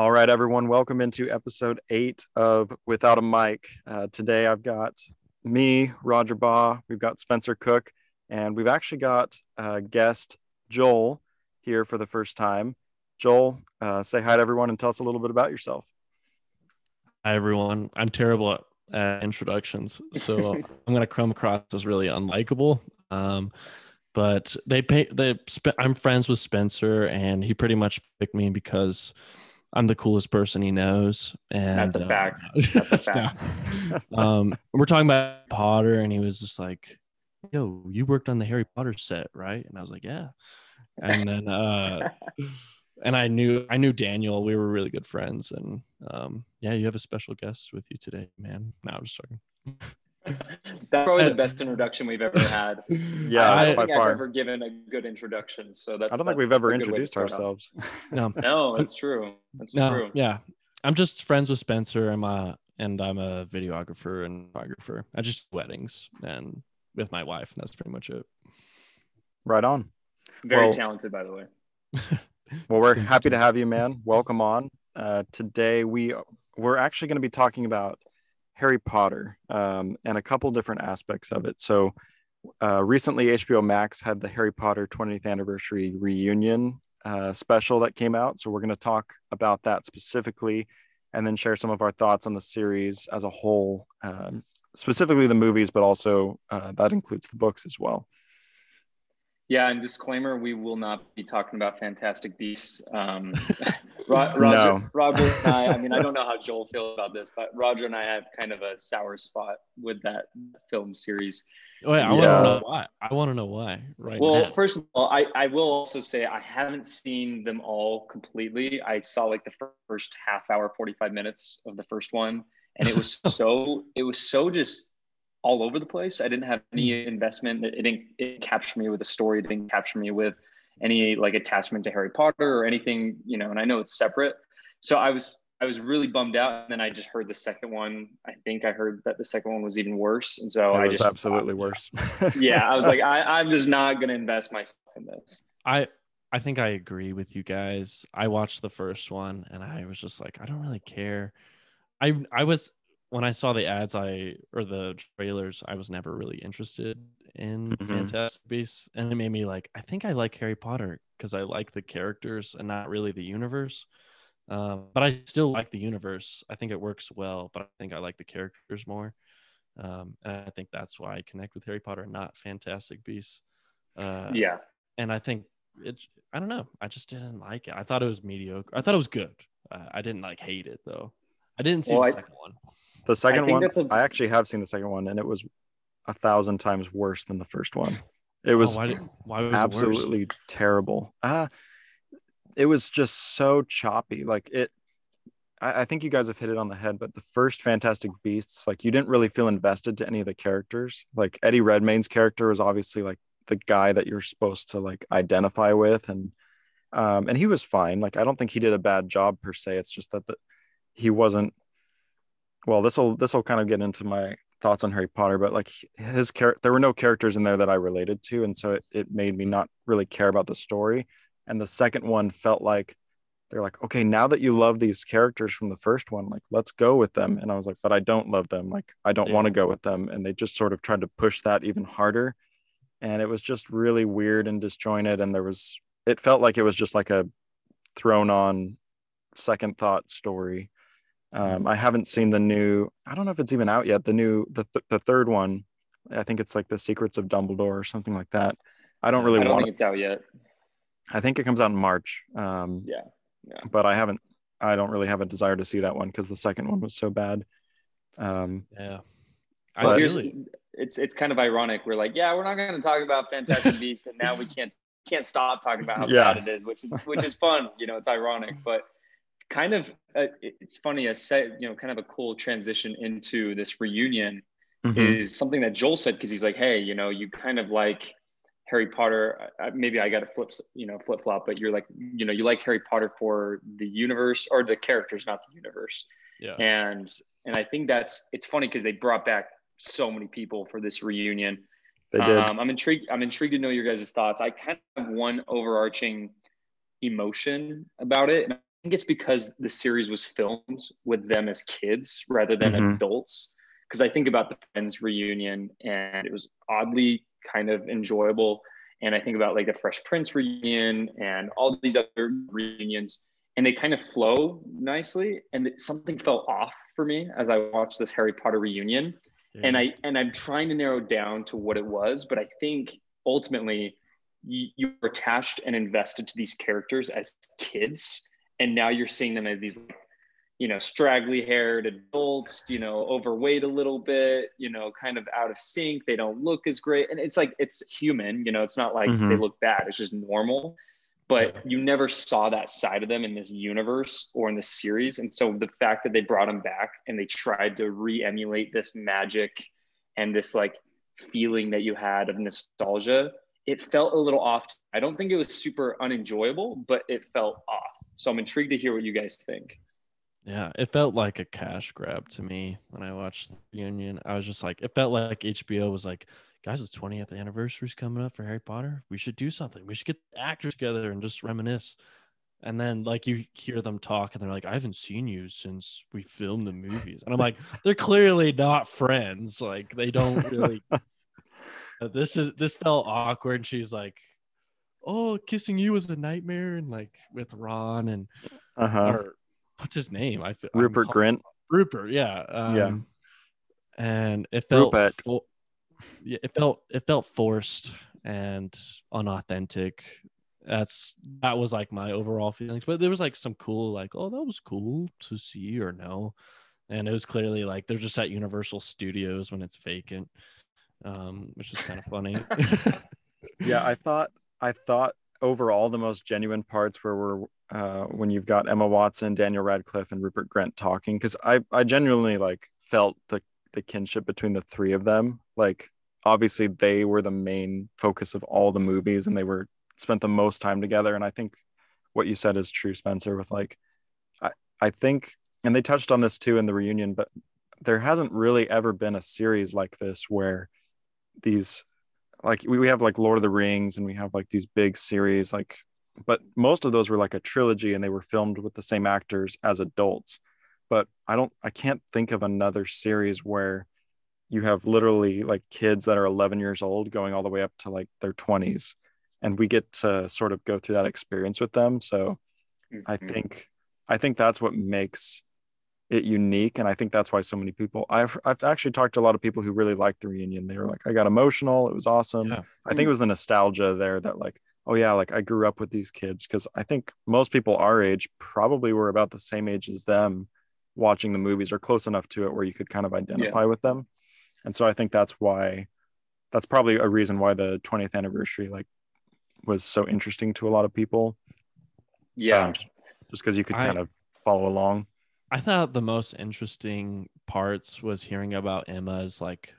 All right, everyone, welcome into episode eight of Without a Mic. Uh, today I've got me, Roger Baugh, we've got Spencer Cook, and we've actually got uh, guest Joel here for the first time. Joel, uh, say hi to everyone and tell us a little bit about yourself. Hi, everyone. I'm terrible at uh, introductions, so I'm going to come across as really unlikable. Um, but they pay, they, I'm friends with Spencer, and he pretty much picked me because I'm the coolest person he knows. And that's a fact. Uh, that's a fact. um, we're talking about Potter, and he was just like, "Yo, you worked on the Harry Potter set, right?" And I was like, "Yeah." And then, uh, and I knew I knew Daniel. We were really good friends, and um, yeah, you have a special guest with you today, man. Now I'm just talking. That's probably the best introduction we've ever had. Yeah, I don't by think far. I've ever given a good introduction. So that's. I don't think we've ever a good way to introduced ourselves. No, No, that's true. That's no, true. yeah. I'm just friends with Spencer. I'm a and I'm a videographer and photographer. I just do weddings and with my wife, and that's pretty much it. Right on. Very Well- talented, by the way. Well, we're happy to have you, man. Welcome on. Uh, today we we're actually going to be talking about Harry Potter um, and a couple different aspects of it. So, uh, recently HBO Max had the Harry Potter 20th anniversary reunion uh, special that came out. So we're going to talk about that specifically, and then share some of our thoughts on the series as a whole, um, specifically the movies, but also uh, that includes the books as well. Yeah, and disclaimer: we will not be talking about Fantastic Beasts. Um, Ro- Roger, No. Roger and I. I mean, I don't know how Joel feels about this, but Roger and I have kind of a sour spot with that film series. Oh, Wait, I want to know why. I want to know why right Well, now. first of all, I, I will also say I haven't seen them all completely. I saw like the first half hour, 45 minutes of the first one, and it was so it was so just all over the place. I didn't have any hmm. investment. It didn't, it didn't capture me with a story. It didn't capture me with any like attachment to Harry Potter or anything, you know, and I know it's separate. So I was I was really bummed out. And then I just heard the second one. I think I heard that the second one was even worse. And so it I was just absolutely worse. yeah, I was like, I, I'm just not gonna invest myself in this. I I think I agree with you guys. I watched the first one and I was just like, I don't really care. I I was when I saw the ads, I or the trailers, I was never really interested in Mhm. Fantastic Beasts, and it made me like, I think I like Harry Potter because I like the characters and not really the universe. Um, but I still like the universe. I think it works well, but I think I like the characters more. Um, and I think that's why I connect with Harry Potter, not Fantastic Beasts. Uh, Yeah. and I think it. I don't know. I just didn't like it. I thought it was mediocre. I thought it was good. Uh, I didn't like hate it though. I didn't see Well, the I- second one. The second think one, that's a- I actually have seen the second one, and it was a thousand times worse than the first one. It Oh, was why, did, why was it worse? absolutely terrible. Uh, it was just so choppy. Like it, I, I think you guys have hit it on the head. But the first Fantastic Beasts, like you didn't really feel invested to any of the characters. Like Eddie Redmayne's character was obviously like the guy that you're supposed to like identify with, and um, and he was fine. Like I don't think he did a bad job per se. It's just that the, he wasn't. Well, this will this will kind of get into my thoughts on Harry Potter, but like his character, there were no characters in there that I related to, and so it, it made me not really care about the story. And the second one felt like they're like, okay, now that you love these characters from the first one, like let's go with them. And I was like, but I don't love them. Like I don't Yeah. want to go with them. And they just sort of tried to push that even harder, and it was just really weird and disjointed. And there was, it felt like it was just like a thrown on second thought story. Um, I haven't seen the new. I don't know if it's even out yet. The new, the th- the third one. I think it's like the Secrets of Dumbledore or something like that. I don't really I don't want. think it's out yet. I think it comes out in March. Um, Yeah. Yeah. But I haven't. I don't really have a desire to see that one because the second one was so bad. Um, Yeah. But- I Here's, really, it's it's kind of ironic. We're like, yeah, we're not going to talk about Fantastic Beasts, and now we can't can't stop talking about how Yeah. bad it is, which is which is fun. You know, it's ironic, but kind of uh, it- it's funny. A set, you know, kind of a cool transition into this reunion mhm. is something that Joel said because he's like, hey, you know, you kind of like Harry Potter. Maybe I got to flip, you know, flip flop, but you're like, you know, you like Harry Potter for the universe or the characters, not the universe. yeah. And and I think that's it's funny because they brought back so many people for this reunion. They did. Um, I'm intrigued. I'm intrigued to know your guys' thoughts. I kind of have one overarching emotion about it, and think it's because the series was filmed with them as kids rather than Mhm. adults. Because I think about the Friends reunion and it was oddly kind of enjoyable. And I think about like the Fresh Prince reunion and all these other reunions, and they kind of flow nicely. And something felt off for me as I watched this Harry Potter reunion and i and i'm trying to narrow down to what it was but i think ultimately you, you were attached and invested to these characters as kids and now you're seeing them as these you know straggly haired adults you know overweight a little bit you know kind of out of sync they don't look as great and it's like it's human you know it's not like they Mhm. look bad it's just normal but you never saw that side of them in this universe or in this series. And so the fact that they brought them back and they tried to re-emulate this magic and this like feeling that you had of nostalgia, it felt a little off. I don't think it was super unenjoyable, but it felt off. So I'm intrigued to hear what you guys think. Yeah, it felt like a cash grab to me when I watched the Union. I was just like, it felt like HBO was like, guys, the 20th anniversary's coming up for Harry Potter. We should do something. We should get the actors together and just reminisce. And then like you hear them talk and they're like, I haven't seen you since we filmed the movies. And I'm like, they're clearly not friends. Like they don't really this is this felt awkward. And she's like, Oh, kissing you was a nightmare, and like with Ron and Uh-huh. or what's his name? I feel Rupert Grint. Rupert, yeah, um, Yeah. and it felt fo- yeah, it felt it felt forced and unauthentic. That's that was like my overall feelings, but there was like some cool, like oh that was cool to see or no, and it was clearly like they're just at Universal Studios when it's vacant, um, which is kind of funny. yeah i thought i thought overall the most genuine parts were, were uh, when you've got emma watson daniel radcliffe and rupert grint talking because i i genuinely like felt the the kinship between the three of them. Like obviously they were the main focus of all the movies and they were spent the most time together. And i think what you said is true spencer with like i i think and they touched on this too in the reunion but there hasn't really ever been a series like this where these like we, we have like Lord of the Rings and we have like these big series like but most of those were like a trilogy and they were filmed with the same actors as adults but I don't I can't think of another series where you have literally like kids that are 11 years old going all the way up to like their 20s and we get to sort of go through that experience with them so I Mhm. think I think that's what makes it unique and I think that's why so many people I've I've actually talked to a lot of people who really liked the reunion. They were like I got emotional, it was awesome. Yeah. I think it was the nostalgia there that like oh yeah, like I grew up with these kids cuz I think most people our age probably were about the same age as them watching the movies or close enough to it where you could kind of identify with them. And so I think that's why that's probably a reason why the 20th anniversary like was so interesting to a lot of people Yeah. um, just because you could I- kind of follow along. I thought the most interesting parts was hearing about Emma's like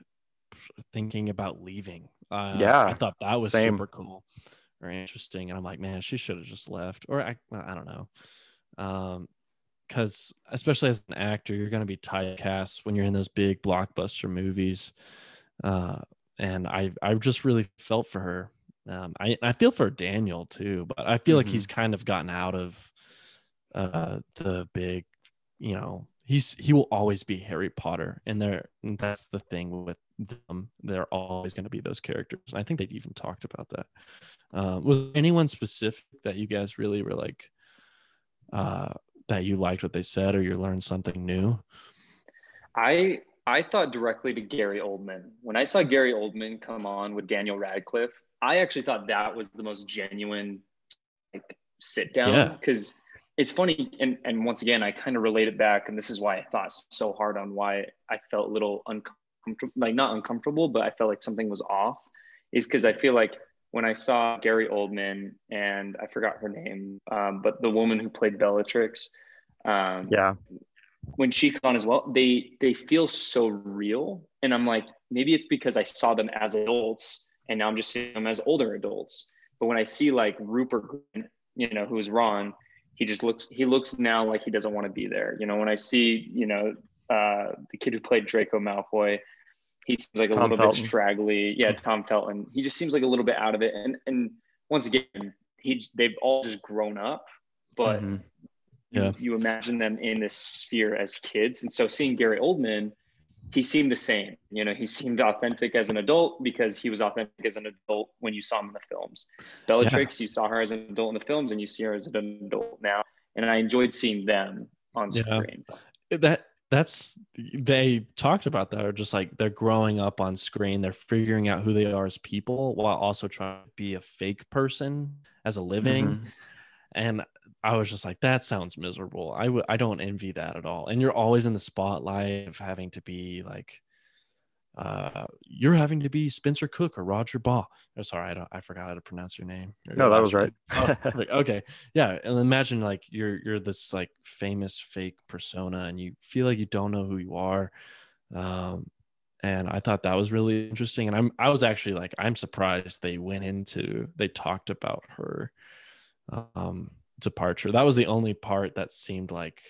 thinking about leaving. Uh, Yeah, I thought that was same. super cool, very interesting. And I'm like, man, she should have just left, or I, I don't know, um, because especially as an actor, you're going to be typecast when you're in those big blockbuster movies, uh, and I, I just really felt for her. Um, I, I feel for Daniel too, but I feel like Mhm. he's kind of gotten out of uh the big you know he's he will always be harry potter and they're that's the thing with them. They're always going to be those characters and i think they've even talked about that. Um was there anyone specific that you guys really were like uh that you liked what they said or you learned something new? I I thought directly to Gary Oldman. When I saw Gary Oldman come on with Daniel Radcliffe, I actually thought that was the most genuine like sit down because it's funny and and once again I kind of relate it back and this is why I thought so hard on why I felt a little uncomfortable like not uncomfortable but I felt like something was off is because I feel like when I saw Gary Oldman and I forgot her name um, but the woman who played Bellatrix um, Yeah. when she on as well, they they feel so real. And I'm like, maybe it's because I saw them as adults and now I'm just seeing them as older adults. But when I see like Rupert, you know, who is Ron, he just looks he looks now like he doesn't want to be there. You know, when I see, you know, uh the kid who played Draco Malfoy, he seems like a Tom little Felton. bit straggly. Yeah, Tom Felton. He just seems like a little bit out of it. And and once again, he they've all just grown up, but Mhm. Yeah. You, you imagine them in this sphere as kids. And so seeing Gary Oldman, he seemed the same. You know, he seemed authentic as an adult because he was authentic as an adult when you saw him in the films. Bellatrix, you saw her as an adult in the films, and you see her as an adult now. And I enjoyed seeing them on Yeah. screen. that that's they talked about that are just like they're growing up on screen they're figuring out who they are as people while also trying to be a fake person as a living Mhm. And i was just like that sounds miserable. I i don't envy that at all. And you're always in the spotlight of having to be like uh you're having to be spencer cook or roger Ball. oh, sorry i don't i forgot how to pronounce your name. Or No, that was right. Oh, okay. Yeah and imagine like you're you're this like famous fake persona and you feel like you don't know who you are. Um and i thought that was really interesting. And i'm i was actually like i'm surprised they went into they talked about her um departure that was the only part that seemed like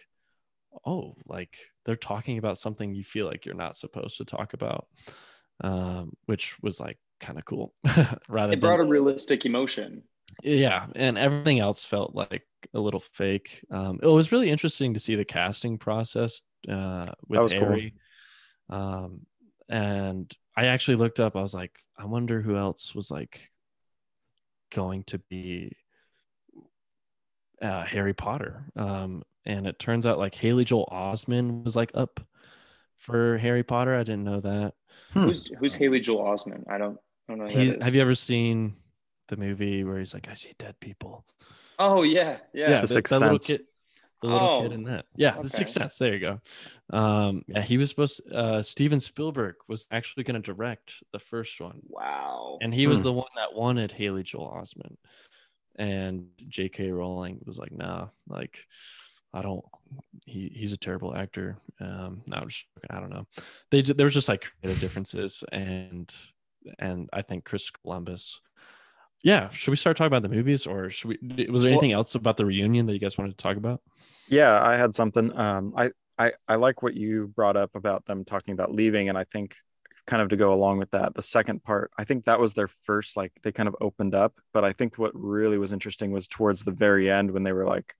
oh like they're talking about something you feel like you're not supposed to talk about um which was like kind of cool rather It brought than a realistic emotion. yeah and everything else felt like a little fake um it was really interesting to see the casting process uh with was cool. harry um and i actually looked up i was like i wonder who else was like going to be uh harry potter um and it turns out like haley joel osment was like up for harry potter i didn't know that Hmm. Who's who's Haley Joel Osment? I don't I don't know. Who He's, that is. have you ever seen the movie where he's like i see dead people Oh yeah, yeah. yeah, The the, Sixth that little Sense. kid, the little Oh, kid in that. Yeah, okay. the Sixth Sense. There you go. Um, yeah, he was supposed. Uh, Steven Spielberg was actually going to direct the first one, Wow. and he was Hmm. the one that wanted Haley Joel Osment, and J.K. Rowling was like, "Nah, like, I don't. He he's a terrible actor. Um, no, just I don't know. They there was just like creative differences, and and I think Chris Columbus." Yeah, should we start talking about the movies, or should we? Was there Well- anything else about the reunion that you guys wanted to talk about? Yeah, I had something. Um, I, I I like what you brought up about them talking about leaving, and I think kind of to go along with that, the second part, I think that was their first like they kind of opened up. But I think what really was interesting was towards the very end when they were like,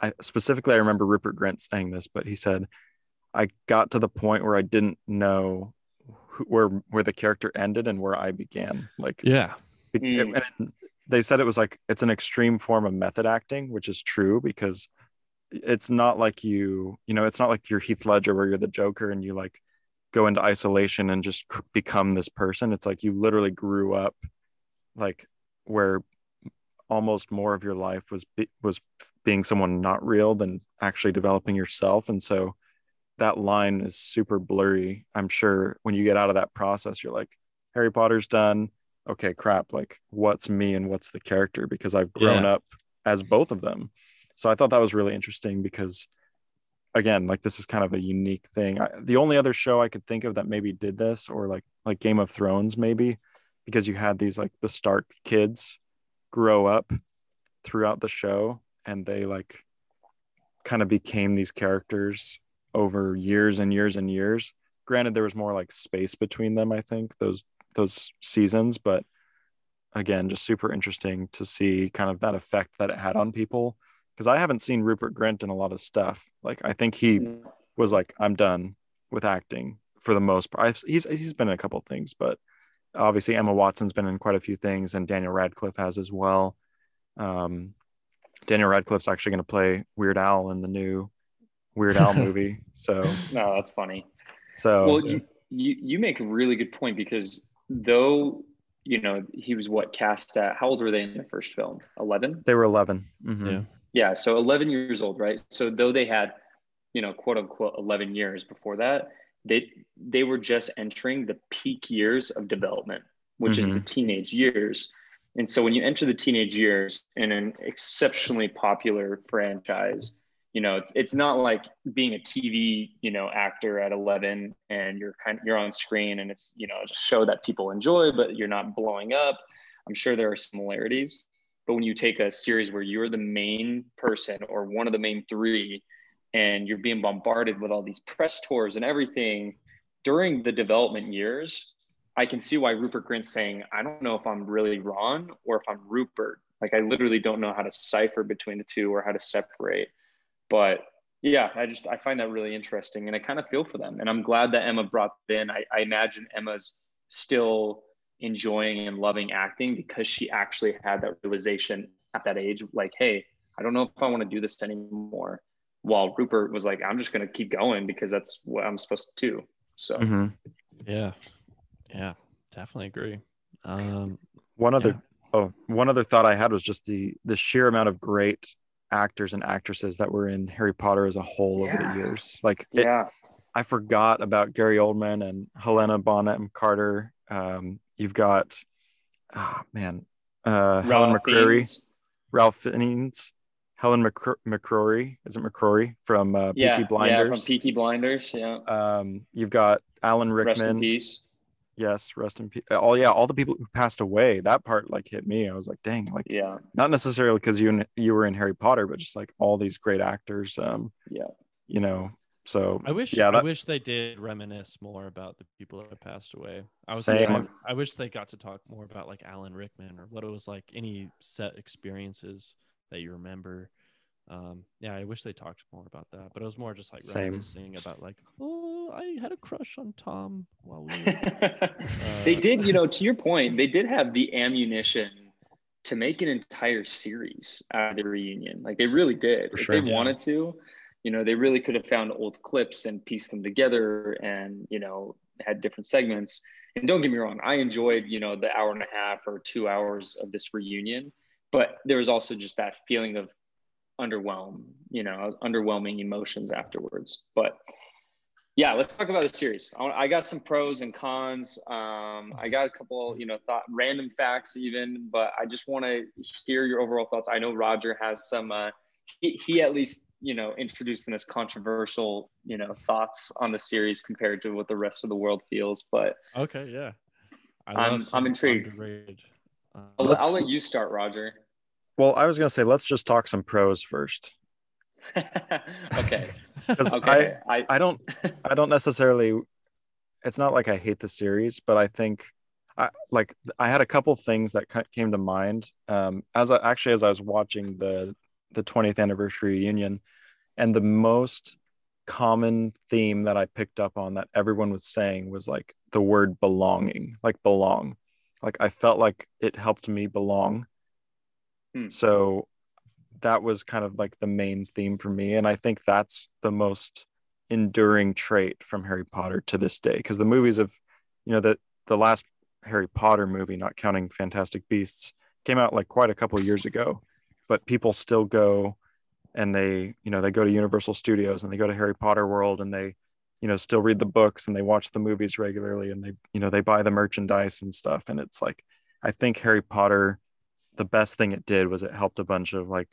I, specifically, I remember Rupert Grint saying this, but he said, "I got to the point where I didn't know who, where where the character ended and where I began." Like Yeah, it- Mm. and they said it was like it's an extreme form of method acting which is true because it's not like you you know it's not like you're heath ledger where you're the joker and you like go into isolation and just become this person. It's like you literally grew up like where almost more of your life was be, was being someone not real than actually developing yourself. And so that line is super blurry. I'm sure when you get out of that process you're like harry potter's done. Okay crap. Like what's me and what's the character? Because i've grown Yeah. up as both of them. So i thought that was really interesting because again like this is kind of a unique thing. I, the only other show i could think of that maybe did this or like like game of thrones maybe because you had these like the stark kids grow up throughout the show and they like kind of became these characters over years and years and years. Granted there was more like space between them i think those those seasons but again just super interesting to see kind of that effect that it had on people because i haven't seen rupert grint in a lot of stuff like i think he was like i'm done with acting for the most part I've, he's, he's been in a couple things but obviously emma watson's been in quite a few things and daniel radcliffe has as well um, daniel radcliffe's actually going to play weird al in the new weird al movie so No, that's funny. so well, you, you you make a really good point because though you know he was what cast at how old were they in the first film? Eleven. they were 11 Mhm. Yeah. Yeah, so 11 years old, right? So though they had, you know, quote unquote 11 years before that, they they were just entering the peak years of development, which is the mm-hmm. teenage years. And so when you enter the teenage years in an exceptionally popular franchise, you know, it's it's not like being a TV, you know, actor at 11 and you're kind of, you're on screen and it's, you know, a show that people enjoy, but you're not blowing up. I'm sure there are similarities. But when you take a series where you're the main person or one of the main three, and you're being bombarded with all these press tours and everything during the development years, I can see why Rupert Grint's saying, I don't know if I'm really Ron or if I'm Rupert. Like, I literally don't know how to cipher between the two or how to separate. but yeah, I just I find that really interesting, and I kind of feel for them, and I'm glad that Emma brought in. I, I imagine Emma's still enjoying and loving acting because she actually had that realization at that age, like, hey, I don't know if I want to do this anymore. While Rupert was like, I'm just going to keep going because that's what I'm supposed to do. So, Mm-hmm. Yeah. Yeah. Definitely agree. Um, One other Yeah. oh, one other thought I had was just the the sheer amount of great actors and actresses that were in Harry Potter as a whole over the years. Like it, yeah, I forgot about Gary Oldman and Helena Bonham Carter. Um, you've got, ah man, uh, Helen Fiennes. Ralph Fiennes, Helen McCr- McCrory. Is it McCrory from uh, Yeah, Peaky yeah, Blinders? from Peaky Blinders. Yeah, um, you've got Alan rest in Rickman. peace. Yes, rest in peace. Oh yeah, all the people who passed away. That part like hit me. I was like, dang, like Yeah, not necessarily because you you were in Harry Potter, but just like all these great actors. Um, yeah. you know. So I wish Yeah, I wish they did reminisce more about the people that have passed away. I was Same. I, I wish they got to talk more about like Alan Rickman or what it was like any set experiences that you remember. Um, yeah, I wish they talked more about that, but it was more just like Same. reminiscing about like, oh, I had a crush on Tom while we were they did, you know, to your point, they did have the ammunition to make an entire series out of the reunion. Like they really did. For if sure. they Yeah. wanted to, you know, they really could have found old clips and pieced them together and, you know, had different segments. And don't get me wrong, I enjoyed, you know, the hour and a half or two hours of this reunion, but there was also just that feeling of underwhelm, you know, underwhelming emotions afterwards. But yeah, let's talk about the series. I, got some pros and cons. Um, I got a couple, you know, thought random facts even, but I just want to hear your overall thoughts. I know Roger has some. Uh, he, he at least you know introduced them as controversial, you know, thoughts on the series compared to what the rest of the world feels. But Okay, yeah. I I'm- I'm intrigued. uh, I'll, let- I'll let you start, Roger. well, I was gonna say let's just talk some pros first okay. because Okay. I, I don't I don't necessarily. It's not like I hate the series, but I think I like I had a couple things that came to mind um, as I actually as I was watching the the 20th anniversary reunion, and the most common theme that I picked up on that everyone was saying was like the word belonging, like belong. Like I felt like it helped me belong. Hmm. So that was kind of like the main theme for me. And I think that's the most enduring trait from Harry Potter to this day. Because the movies of, you know, the the last Harry Potter movie, not counting Fantastic Beasts, came out like quite a couple years ago. But people still go and they, you know, they go to Universal Studios and they go to Harry Potter World and they, you know, still read the books and they watch the movies regularly and they, you know, they buy the merchandise and stuff. And it's like, I think Harry Potter, the best thing it did was it helped a bunch of like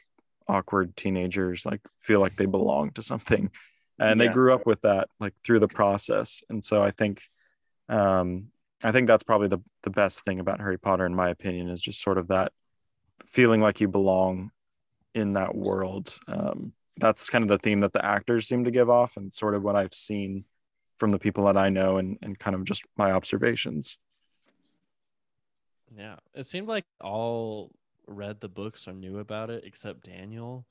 awkward teenagers like feel like they belong to something. And they grew up with that like through the process. And so i think um i think that's probably the the best thing about harry potter in my opinion is just sort of that feeling like you belong in that world. Um that's kind of the theme that the actors seem to give off and sort of what i've seen from the people that i know and and kind of just my observations. Yeah, it seemed like all read the books or knew about it except Daniel.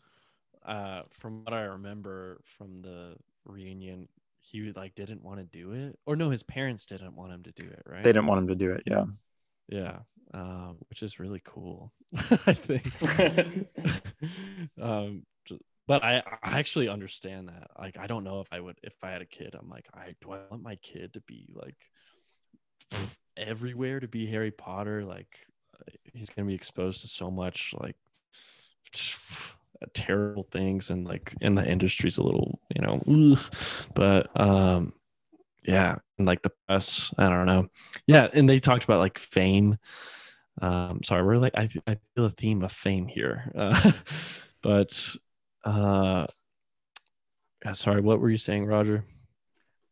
Uh, from what I remember from the reunion, he like didn't want to do it, or no, his parents didn't want him to do it, right? they didn't want him to do it yeah. Yeah, uh, which is really cool. I think. um, but I, I actually understand that. Like, I don't know if I would if I had a kid. I'm like, I do I want my kid to be like everywhere to be Harry Potter. Like, he's gonna be exposed to so much like terrible things, and like, and the industry's a little, you know, but um, yeah, and like the press, I don't know yeah and they talked about like fame um sorry we're like i, I feel a theme of fame here uh, but uh sorry what were you saying roger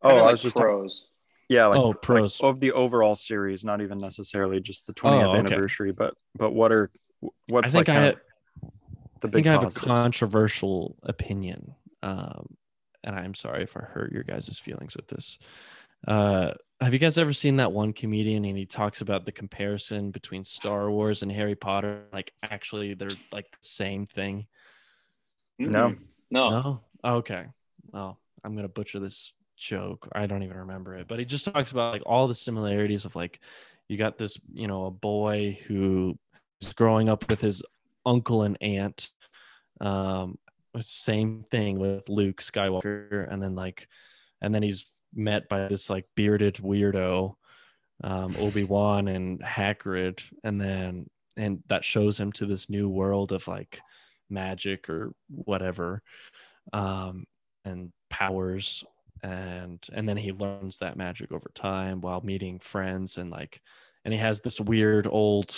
oh Kinda i like was just pros. yeah like, Oh, like pros. of the overall series not even necessarily just the 20th Oh, okay. anniversary but but what are what's i think like i, kind of the I big think i have positives? a controversial opinion um and i'm sorry if i hurt your guys' feelings with this uh have you guys ever seen that one comedian and he talks about the comparison between star wars and harry potter like actually they're like the same thing No. No. No. Okay. Well, I'm gonna butcher this joke. I don't even remember it, but he just talks about like all the similarities of like you got this, you know, a boy who is growing up with his uncle and aunt. Um, same thing with Luke Skywalker, and then like, and then he's met by this like bearded weirdo, um, Obi Wan and Hagrid, and then and that shows him to this new world of like magic or whatever, um, and powers, and and then he learns that magic over time while meeting friends and like, and he has this weird old,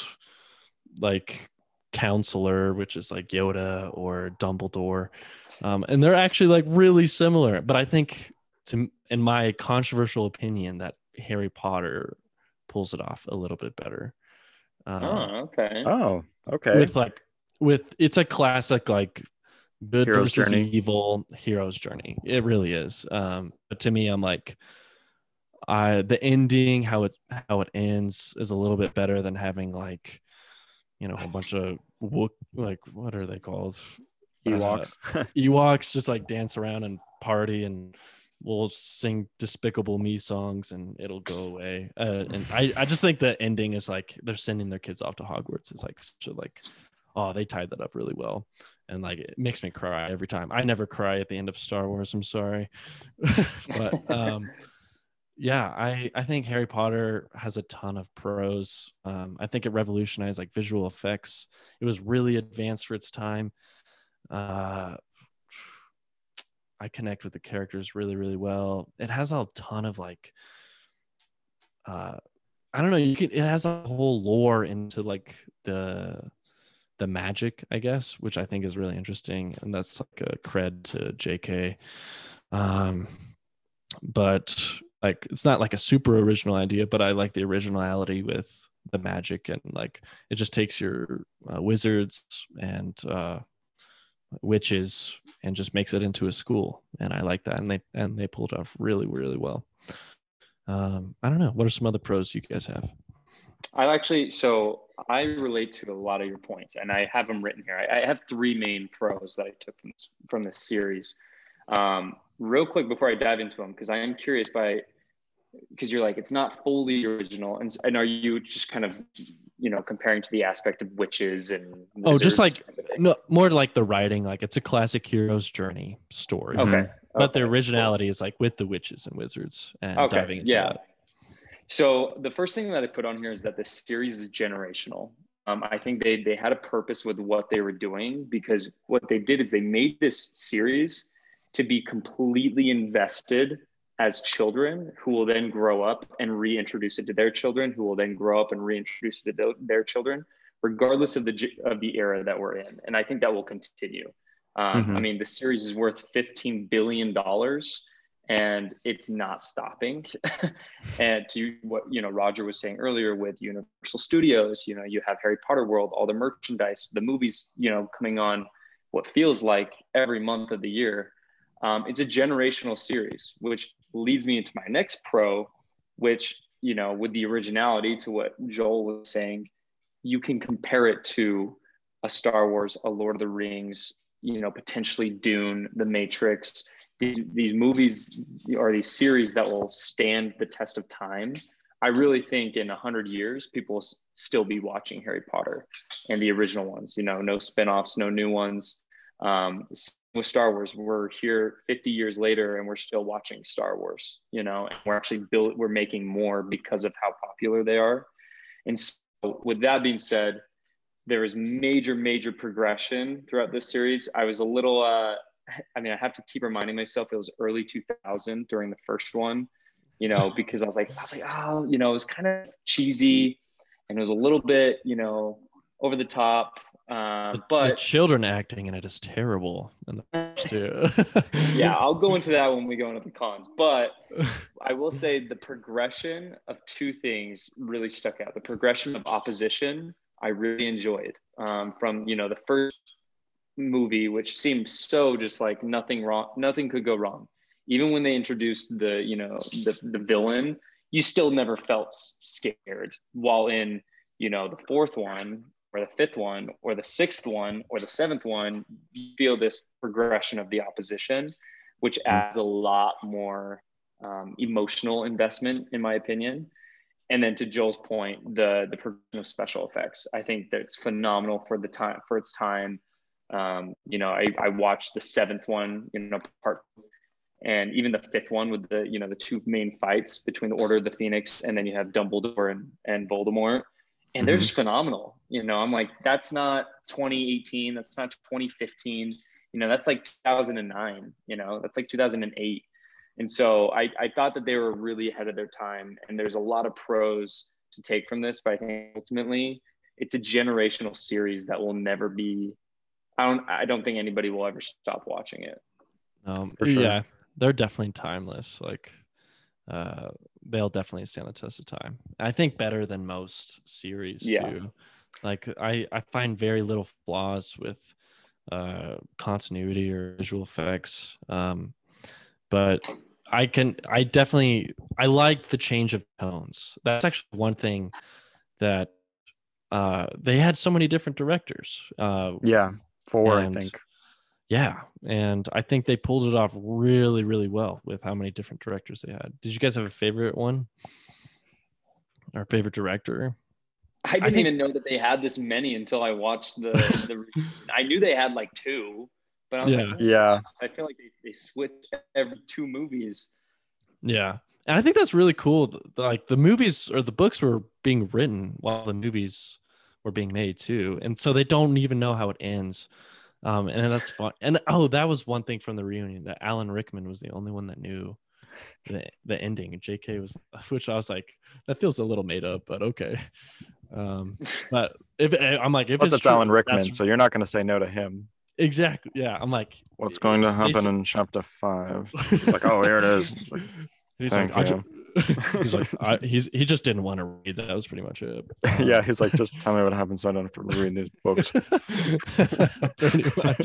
like counselor, which is like Yoda or Dumbledore. Um, and they're actually like really similar. But I think, to, in my controversial opinion, that Harry Potter pulls it off a little bit better. Um, Oh, okay. Oh, okay. With like, with it's a classic like good Hero's versus journey. evil hero's journey. It really is. Um, but to me, I'm like, I the ending, how it how it ends, is a little bit better than having like, you know, a bunch of wook like what are they called? Ewoks. Ewoks just like dance around and party and we'll sing despicable me songs and it'll go away. Uh, and I, I just think the ending is like they're sending their kids off to hogwarts it's like such a like oh they tied that up really well. And like it makes me cry every time. I never cry at the end of star wars i'm sorry. But um yeah i i think harry potter has a ton of pros. Um i think it revolutionized like visual effects. It was really advanced for its time. Uh I connect with the characters really, really well. It has a ton of like, uh, I don't know. You can. It has a whole lore into like the the magic, I guess, which I think is really interesting, and that's like a cred to J.K. Um, but like, it's not like a super original idea, but I like the originality with the magic and like it just takes your uh, wizards and uh, witches and just makes it into a school. And i like that. And they and they pulled off really really well. Um i don't know. What are some other pros you guys have? I actually, so I relate to a lot of your points, and I have them written here. I, I have three main pros that I took from this, from this series. Um, real quick before I dive into them, because I am curious by, because you're like it's not fully original, and and are you just kind of, you know, comparing to the aspect of witches and Oh, just like- kind of no more like the writing like it's a classic hero's journey story okay, but the okay, cool. originality is like with the witches and wizards and Okay, diving into yeah. that So the first thing that I put on here is that the series is generational. Um, I think they they had a purpose with what they were doing because what they did is they made this series to be completely invested as children who will then grow up and reintroduce it to their children who will then grow up and reintroduce it to their children regardless of the of the era that we're in. And i think that will continue. Um, Mhm. i mean the series is worth 15 billion dollars and it's not stopping. And to what you know roger was saying earlier with universal studios you know you have harry potter world all the merchandise the movies you know coming on what feels like every month of the year. Um, it's a generational series which leads me into my next pro which you know with the originality to what joel was saying you can compare it to a star wars a lord of the rings you know potentially dune the matrix. These, these movies or these series that will stand the test of time. I really think in 100 years people will still be watching harry potter and the original ones you know no spin-offs no new ones. Um, with star wars we're here 50 years later and we're still watching star wars you know and we're actually build we're making more because of how popular they are and so with that being said there is major major progression throughout this series i was a little uh I mean, I have to keep reminding myself it was early 2000 during the first one, you know, because I was like, I was like, oh, you know, it was kind of cheesy and it was a little bit, you know, over the top. Uh, the, the but children acting in it is terrible in the first two yeah, I'll go into that when we go into the cons. But I will say the progression of two things really stuck out. The progression of opposition, I really enjoyed um, from, you know, the first movie, which seemed so just like nothing wrong, nothing could go wrong. Even when they introduced the, you know, the, the villain, you still never felt scared. While in, you know, the fourth one or the fifth one or the sixth one or the seventh one, you feel this progression of the opposition, which Mm. adds a lot more um, emotional investment, in my opinion. And then to Joel's point, the the progression of special effects, I think that's phenomenal for the time for its time. Um, you know, I, I watched the seventh one, you know, part and even the fifth one with the you know the two main fights between the Order of the Phoenix and then you have Dumbledore and, and Voldemort, and they're Mhm. just phenomenal. You know, I'm like, that's not 2018, that's not 2015. You know, that's like 2009. You know, that's like 2008. And so I, I thought that they were really ahead of their time. And there's a lot of pros to take from this, but I think ultimately it's a generational series that will never be. I don't. I don't think anybody will ever stop watching it. Um, For sure. Yeah, they're definitely timeless. Like, uh, they'll definitely stand the test of time. I think better than most series Yeah. too. Like, I I find very little flaws with uh continuity or visual effects. Um, but I can I definitely I like the change of tones. That's actually one thing that uh they had so many different directors. Uh Yeah, four, I think. Yeah, and I think they pulled it off really, really well with how many different directors they had. Did you guys have a favorite one? our favorite director? I didn't think- even know that they had this many until I watched the. the I knew they had like two, but I was Yeah. like, Yeah, I feel like they, they switch every two movies. Yeah. And I think that's really cool. Like the movies or the books were being written while the movies were being made too. And so they don't even know how it ends. Um, and that's fun. And oh, that was one thing from the reunion that Alan Rickman was the only one that knew the, the ending. And JK was, which I was like, that feels a little made up, but okay. Um, but if I'm like, if plus it's it's true, Alan Rickman, so you're not going to say no to him. exactly. Yeah. I'm like, What's going to happen s- in chapter five? He's like, oh, here it is. It's like, he's Thank like, I ju- he's like, I, he's, he just didn't want to read that. That was pretty much it. yeah, he's like, just tell me what happens so I don't have to read these books. Pretty much.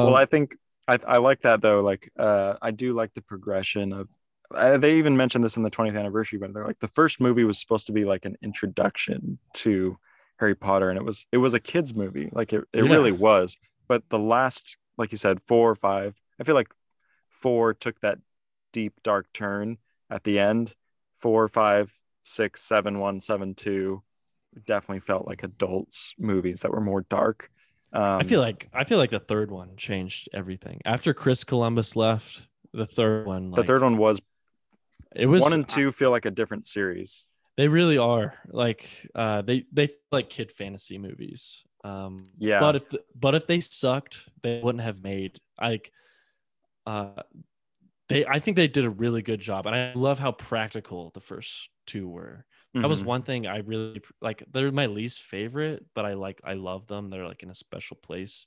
well, Um, I think I, I like that though. Like, uh, I do like the progression of. Uh, they even mentioned this in the 20th anniversary, but they're like the first movie was supposed to be like an introduction to Harry Potter, and it was it was a kids movie, like it, it Yeah. really was. But the last, like you said, four or five, I feel like four took that deep dark turn at the end. Four, five, six, seven, one, seven, two, definitely felt like adults movies that were more dark. Um, I feel like I feel like the third one changed everything. After Chris Columbus left, the third one, the third one was it was one and two feel like a different series. They really are like uh, they they feel like kid fantasy movies. Um, Yeah. But if but if they sucked, they wouldn't have made like. Uh, they I think they did a really good job, and I love how practical the first two were. That was Mhm. one thing I really like. They're my least favorite, but I like I love them. They're like in a special place.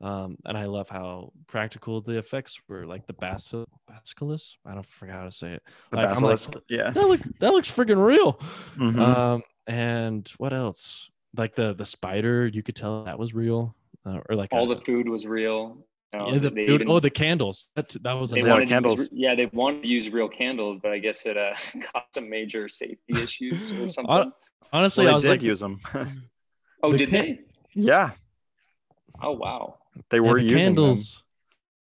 Um, and I love how practical the effects were, like the basil basilisk. I don't forget how to say it. the Like, I'm like, basilisk. yeah. that look that looks freaking real. Mhm. Um, and what else? Like the the spider, you could tell that was real, uh, or like All a- the food was real. You yeah, the they food- even- oh the candles. That that was they Yeah, another. wanted candles. Use, yeah, they wanted to use real candles, but I guess it uh, caused some major safety issues or something. Honestly, well, I was did like, use them. oh, the did can- they? yeah, Oh, wow. they yeah, were the using them. candles.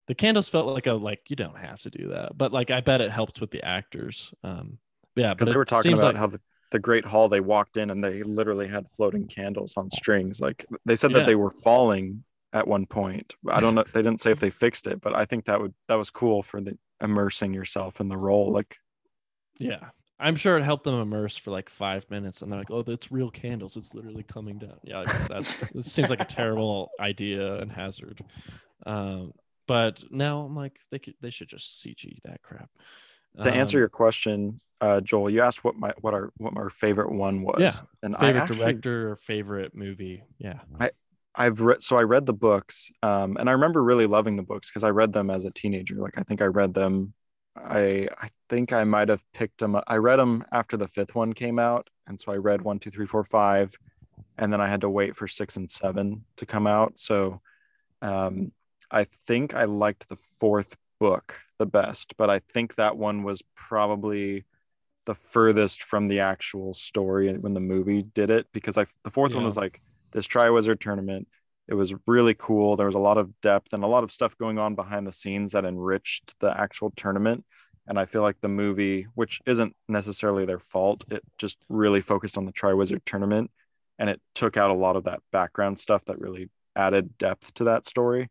The candles felt like a like you don't have to do that, but like I bet it helped with the actors. Um, yeah, because they were talking about like, how the, the great hall they walked in and they literally had floating candles on strings like they said Yeah. that they were falling at one point i don't know they didn't say if they fixed it but i think that would that was cool for the immersing yourself in the role like Yeah. I'm sure it helped them immerse for like five minutes and they're like, oh, that's real candles. It's literally coming down. Yeah, like, that's it seems like a terrible idea and hazard. Um, but now I'm like, they could they should just CG that crap. to answer Um, your question uh joel you asked what my what our what our favorite one was Yeah, and i favorite actually director or favorite movie. Yeah. I've read so I read the books, um, and I remember really loving the books because I read them as a teenager. Like I think I read them. I I think I might have picked them. up- I read them after the fifth one came out, and so I read one, two, three, four, five, and then I had to wait for six and seven to come out. So, um, I think I liked the fourth book the best, but I think that one was probably the furthest from the actual story when the movie did it because I the fourth one was like this Triwizard tournament. It was really cool. There was a lot of depth and a lot of stuff going on behind the scenes that enriched the actual tournament. And I feel like the movie, which isn't necessarily their fault, it just really focused on the Triwizard tournament and it took out a lot of that background stuff that really added depth to that story.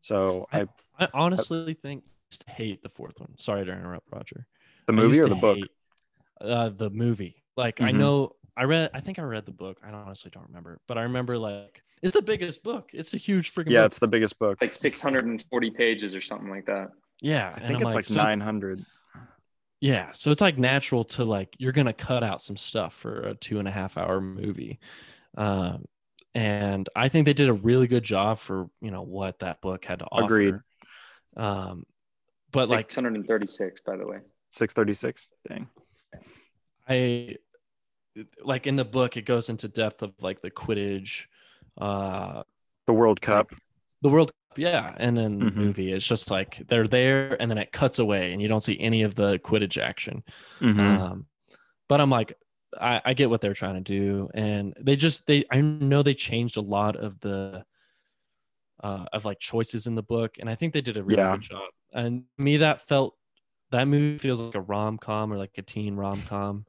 So I I honestly think I used to hate the fourth one. Sorry to interrupt, Roger. the movie or the book? hate, Uh, the movie. Like I Mhm. know I read. I think I read the book. I honestly don't remember, but I remember like it's the biggest book. It's a huge freaking. Yeah, book. it's the biggest book. Like 640 pages or something like that. yeah. I think I'm it's like so- 900. Yeah, so it's like natural to like you're gonna cut out some stuff for a two and a half hour movie, um, and I think they did a really good job for you know what that book had to offer. Agreed. Um, but like 636, by the way. 636. Dang. I like in the book it goes into depth of like the Quidditch, uh, The World Cup. the World Cup, yeah, and then the Mhm. movie it's just like they're there and then it cuts away and you don't see any of the Quidditch action. Mhm. Um, but I'm like, I, I get what they're trying to do, and they just they I know they changed a lot of the uh, of like choices in the book, and I think they did a really Yeah. good job. And me, that felt that movie feels like a rom com or like a teen rom com,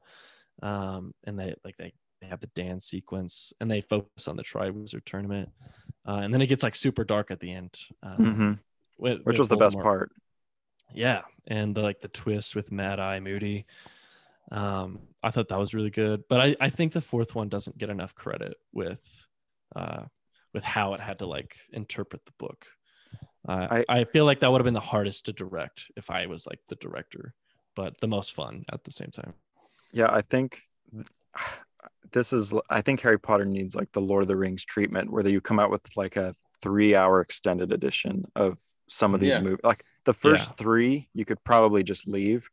um, and they like they they have the dance sequence and they focus on the Triwizard tournament, uh, and then it gets like super dark at the end. Uh, Mhm. with- Which with was the best part. Yeah, and the, like the twist with Mad Eye Moody. Um, I thought that was really good, but I, I think the fourth one doesn't get enough credit with uh with how it had to like interpret the book. Uh, I- I feel like that would have been the hardest to direct if I was like the director, but the most fun at the same time. Yeah, I think this is I think Harry Potter needs like the Lord of the Rings treatment where you come out with like a 3-hour extended edition of some of these Yeah. movies. Like the first 3 you could probably just leave,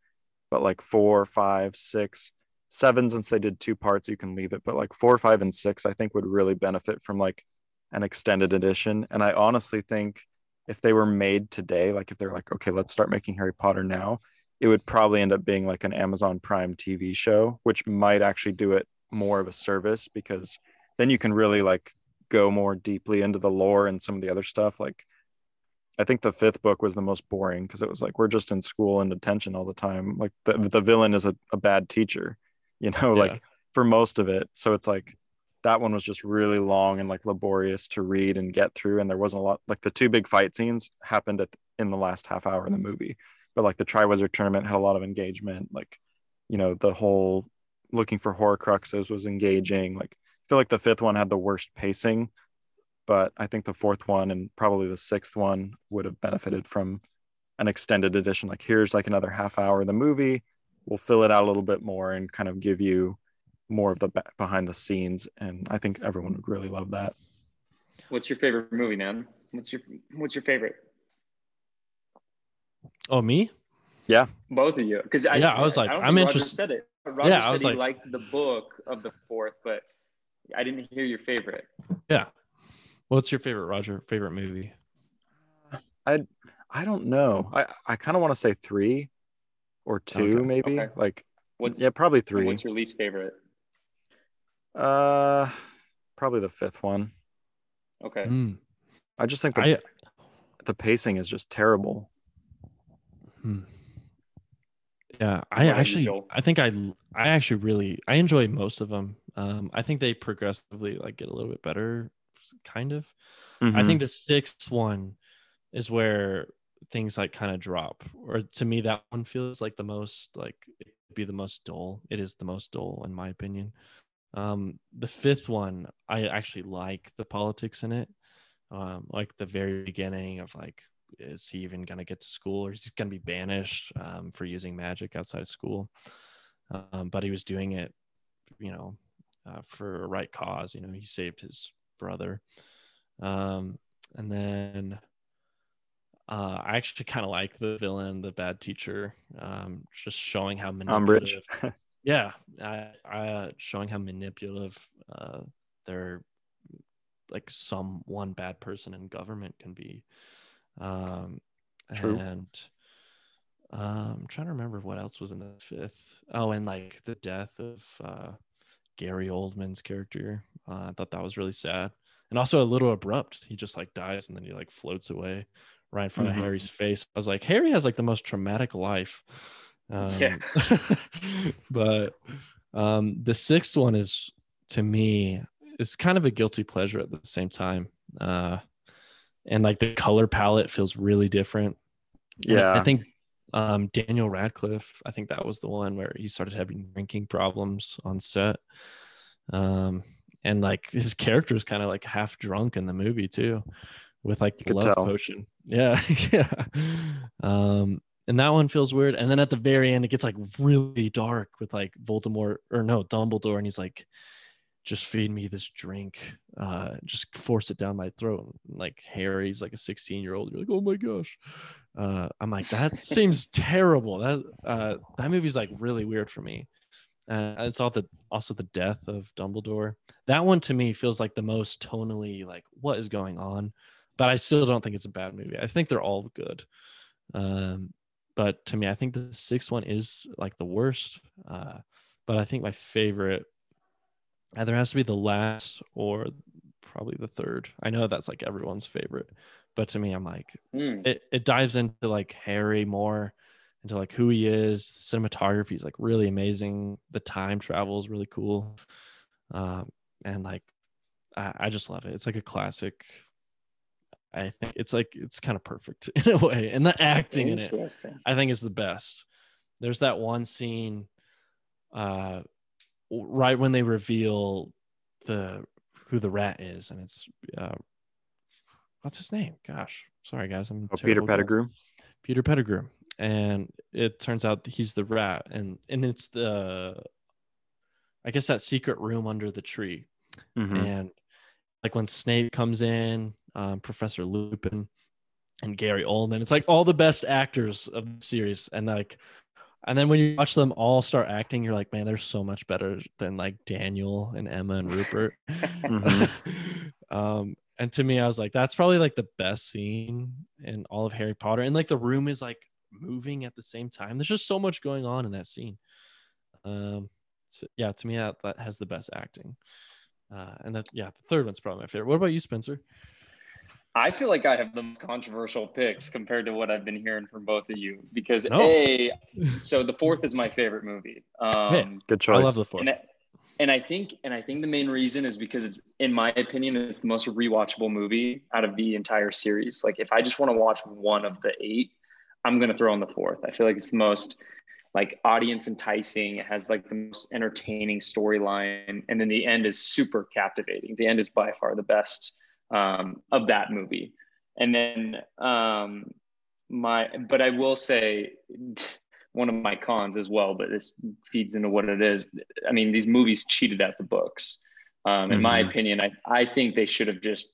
but like four, five, six, seven since they did two parts you can leave it, but like 4, 5 and 6 I think would really benefit from like an extended edition and I honestly think if they were made today like if they're like okay, let's start making Harry Potter now, it would probably end up being like an Amazon Prime TV show, which might actually do it more of a service because then you can really like go more deeply into the lore and some of the other stuff. Like, I think the fifth book was the most boring because it was like we're just in school and detention all the time. Like the the villain is a, a bad teacher, you know, Yeah. like for most of it. So it's like that one was just really long and like laborious to read and get through. And there wasn't a lot like the two big fight scenes happened at in the last half hour of the movie but like the Triwizard tournament had a lot of engagement. Like, you know, the whole looking for Horcruxes was engaging. Like, I feel like the fifth one had the worst pacing, but I think the fourth one and probably the sixth one would have benefited from an extended edition. Like, here's like another half hour of the movie. We'll fill it out a little bit more and kind of give you more of the behind the scenes. And I think everyone would really love that. What's your favorite movie, man? What's your What's your favorite? Oh, me? Yeah, both of you, because I Yeah, I was like, don't I'm interested. Roger Said it. Roger Yeah, I was he like- liked the book of the fourth, but I didn't hear your favorite. Yeah. What's your favorite, Roger? Favorite movie? I I don't know. I, I kind of want to say three or two, Okay. maybe. Okay. Like, What's yeah, probably three. What's your least favorite? Uh, probably the fifth one. Okay. Mm, I just think the I the pacing is just terrible. Hmm. Yeah, I actually. I think I, I actually really, I enjoy most of them. Um, I think they progressively like get a little bit better, kind of. I Mhm. think the sixth one is where things like kind of drop, or to me that one feels like the most like be the most dull. It is the most dull in my opinion. Um, the fifth one, I actually like the politics in it. Um, like the very beginning of like, is he even gonna get to school, or he's gonna be banished um, for using magic outside of school? Um, but he was doing it, you know, uh, for a right cause. You know, he saved his brother. Um, and then uh, I actually kind of like the villain, the bad teacher, um, just showing how manipulative. yeah, I, I showing how manipulative uh, their like some one bad person in government can be. Um, True. And Um, I'm trying to remember what else was in the fifth. Oh, and like the death of uh, Gary Oldman's character. Uh, I thought that was really sad, and also a little abrupt. He just like dies and then he like floats away right in front Mhm. of Harry's face. I was like, Harry has like the most traumatic life. Um, Yeah. but um, the sixth one is to me is kind of a guilty pleasure at the same time. Uh, and like the color palette feels really different. And I- Yeah. I think um, Daniel Radcliffe, I think that was the one where he started having drinking problems on set. Um, and like his character is kind of like half drunk in the movie too, with like the love tell. potion. Yeah. yeah. Um, and that one feels weird. And then at the very end, it gets like really dark with like Voldemort or no, Dumbledore. And he's like, just feed me this drink. Uh, just force it down my throat. And, like Harry's like a 16 year old. You're like, oh my gosh. Uh, I'm like, that seems terrible. That uh, that movie's like really weird for me. Uh, it's all the also the death of Dumbledore. That one to me feels like the most tonally like what is going on, but I still don't think it's a bad movie. I think they're all good. Um, but to me, I think the sixth one is like the worst. Uh, but I think my favorite either has to be the last or probably the third. I know that's like everyone's favorite, but to me, I'm like Hmm. it, it dives into like Harry more, into like who he is. Cinematography is like really amazing. The time travel is really cool, um, and like I, I just love it. It's like a classic. I think it's like it's kind of perfect in a way, and the acting in it I think is the best. There's that one scene, uh, right when they reveal the who the rat is, and it's uh, what's his name? Gosh, sorry guys, I'm Oh, Peter. Pettigrew. Peter Pettigrew, and it turns out he's the rat, and and it's the, I guess that secret room under the tree, Mhm. and like when Snape comes in, um, Professor Lupin, and Gary Oldman, it's like all the best actors of the series, and like, and then when you watch them all start acting, you're like, man, they're so much better than like Daniel and Emma and Rupert. um, and to me, I was like, that's probably like the best scene in all of Harry Potter, and like the room is like moving at the same time. There's just so much going on in that scene. Um, so yeah, to me, that, that has the best acting. Uh, and that, yeah, the third one's probably my favorite. What about you, Spencer? I feel like I have the most controversial picks compared to what I've been hearing from both of you because No. a so the fourth is my favorite movie. Um, Man, Good I love the fourth. and I, and I think and I think the main reason is because it's in my opinion it's the most rewatchable movie out of the entire series. Like if I just want to watch one of the eight, I'm gonna throw in the fourth. I feel like it's the most like audience enticing. It has like the most entertaining storyline, and then the end is super captivating. The end is by far the best um, of that movie. And then um, my, but I will say one of my cons as well, but this feeds into what it is. I mean, these movies cheated at the books. Um, in my Mhm. opinion, I, I think they should have just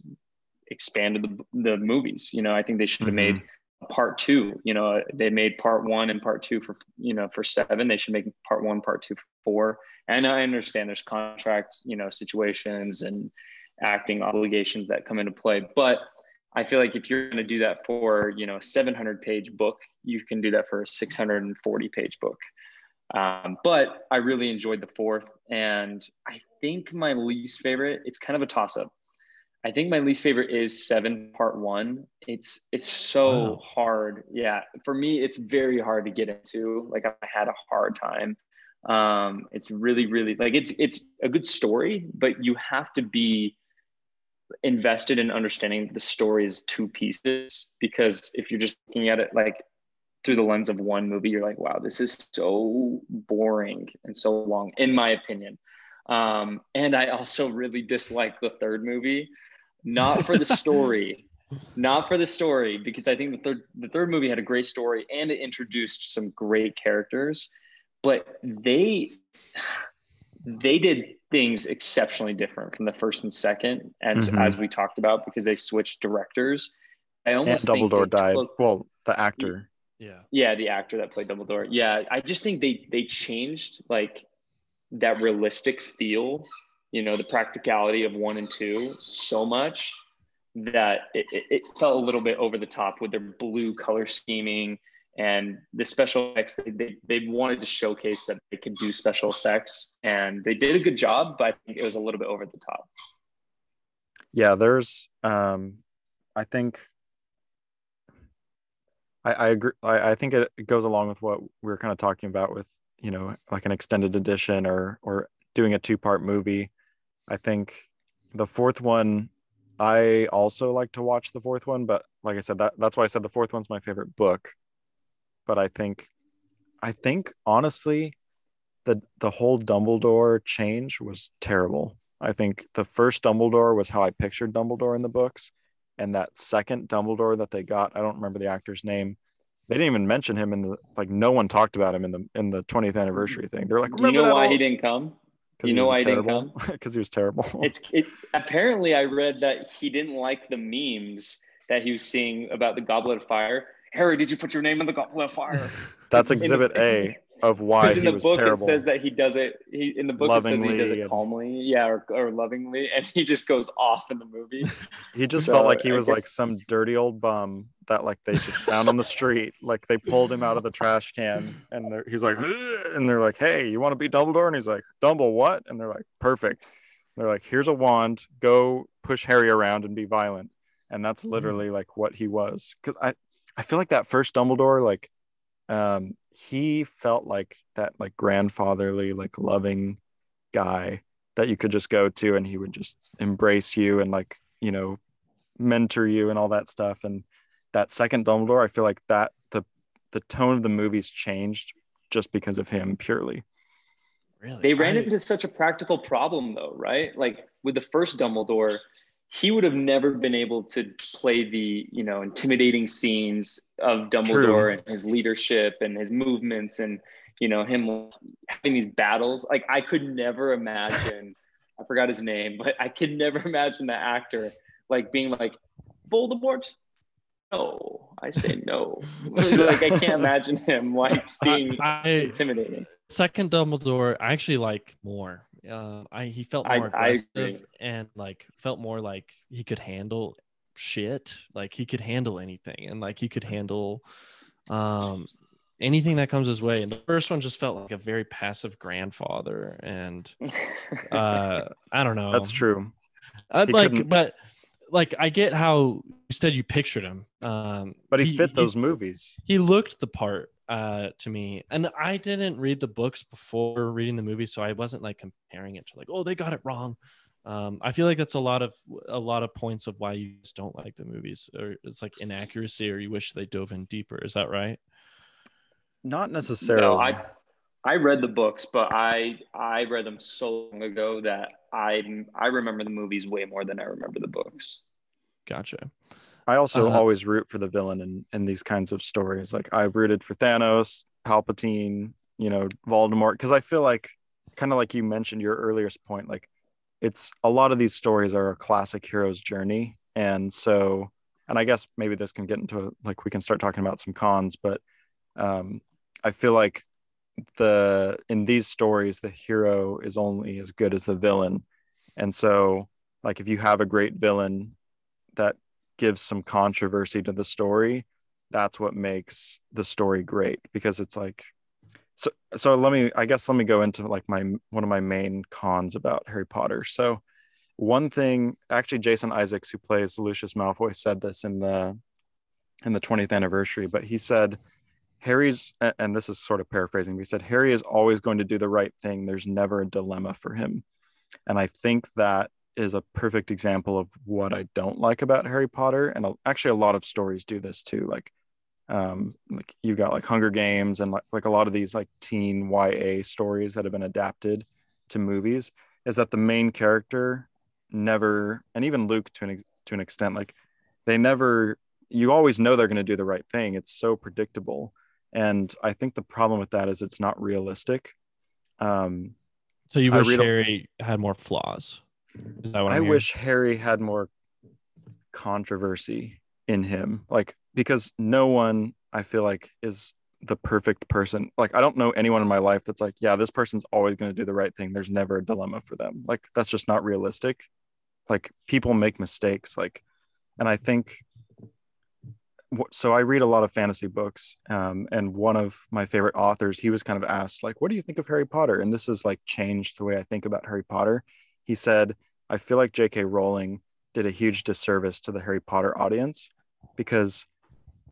expanded the, the movies. You know, I think they should have Mhm. made part two. You know, they made part one and part two for you know for seven. They should make part one, part two four. And I understand there's contract you know situations and acting obligations that come into play, but I feel like if you're going to do that for you know a 700 page book, you can do that for a 640 page book. Um, but I really enjoyed the fourth, and I think my least favorite. It's kind of a toss up. I think my least favorite is seven part one. It's it's so Wow. hard. Yeah, for me, it's very hard to get into. Like I had a hard time. Um, it's really really like it's it's a good story, but you have to be invested in understanding the story is two pieces because if you're just looking at it like through the lens of one movie you're like wow this is so boring and so long in my opinion. Um, and i also really dislike the third movie not for the story not for the story because i think the third the third movie had a great story and it introduced some great characters but they they did things exceptionally different from the first and second as Mhm. as we talked about because they switched directors i And almost think Dumbledore died. took- Well, the actor. Yeah. yeah the actor that played dumbledore yeah i just think they they changed like that realistic feel you know the practicality of one and two so much that it, it, it felt a little bit over the top with their blue color scheming and the special effects they, they, they wanted to showcase that they could do special effects and they did a good job but i think it was a little bit over the top. Yeah there's um i think i i agree i, I think it, goes along with what we're kind of talking about with you know like an extended edition or or doing a two part movie. I think the fourth one i also like to watch the fourth one but like i said that that's why i said the fourth one's my favorite book but i think i think honestly the the whole dumbledore change was terrible. I think the first dumbledore was how i pictured dumbledore in the books and that second dumbledore that they got i don't remember the actor's name. They didn't even mention him in the like no one talked about him in the in the 20th anniversary thing. They're like do you know why old? he didn't come? You know why he didn't come? Because he was terrible. It's it apparently i read that he didn't like the memes that he was seeing about the goblet of fire harry did you put your name in the goblet of fire? That's In exhibit a of why in he the was book terrible. it says that he does it. He in the book it says he does it calmly, yeah, or, or lovingly, and he just goes off in the movie. he just So, felt like he was like some dirty old bum that like they just found on the street. Like they pulled him out of the trash can and he's like and they're like hey you want to be dumbledore? And he's like dumble what? And they're like perfect. They're like here's a wand. Go push harry around and be violent. And that's literally mm. like what he was. Because i i feel like that first dumbledore like um he felt like that like grandfatherly like loving guy that you could just go to and he would just embrace you and like you know mentor you and all that stuff and that second dumbledore i feel like that the the tone of the movies changed just because of him purely Really? They ran I- into such a practical problem, though, right? Like with the first Dumbledore, he would have never been able to play the you know intimidating scenes of Dumbledore True. and his leadership and his movements and you know him having these battles. Like I could never imagine. I forgot his name, but I could never imagine the actor like being like Voldemort. No, I say no. like I can't imagine him like being I, I intimidating. second Dumbledore, I actually like more. Uh, I he felt more I aggressive agree. and like felt more like he could handle shit. Like he could handle anything, and like he could handle um anything that comes his way. And the first one just felt like a very passive grandfather, and uh I don't know. that's true I'd He like, couldn't- but like I get how you said you pictured him. Um, but he, fit those movies he looked the part uh to me and i didn't read the books before reading the movie so i wasn't like comparing it to like oh they got it wrong. Um i feel like that's a lot of a lot of points of why you just don't like the movies or it's like inaccuracy or you wish they dove in deeper is that right? Not necessarily. No, I I read the books, but I I read them so long ago that I I remember the movies way more than I remember the books. gotcha I also Uh, always root for the villain in, in these kinds of stories. Like I rooted for Thanos, Palpatine, you know, Voldemort, because I feel like kind of like you mentioned your earlier point, like it's a lot of these stories are a classic hero's journey. And so, and I guess maybe this can get into like we can start talking about some cons, but um, I feel like the in these stories the hero is only as good as the villain. And so like if you have a great villain that gives some controversy to the story that's what makes the story great because it's like so so let me i guess let me go into like my one of my main cons about harry potter. So one thing actually jason isaacs who plays lucius malfoy said this in the in the 20th anniversary but he said harry's and this is sort of paraphrasing but he said harry is always going to do the right thing. There's never a dilemma for him. And i think that is a perfect example of what I don't like about Harry Potter. And actually, a lot of stories do this too. Like, um, like you got like Hunger Games and like, like a lot of these like teen YA stories that have been adapted to movies. Is that the main character never, and even Luke to an ex- to an extent, like they never. You always know they're going to do the right thing. It's so predictable, and I think the problem with that is it's not realistic. Um, so you wish read a- harry had more flaws is that what I hearing? wish Harry had more controversy in him. Like, because no one I feel like is the perfect person. Like, I don't know anyone in my life that's like, yeah, this person's always going to do the right thing. There's never a dilemma for them. Like, that's just not realistic. Like, people make mistakes. Like, and I think so I read a lot of fantasy books, um, and one of my favorite authors, he was kind of asked, like, "What do you think of Harry Potter?" And this has like changed the way I think about Harry Potter. He said, "I feel like J.K. Rowling did a huge disservice to the Harry Potter audience because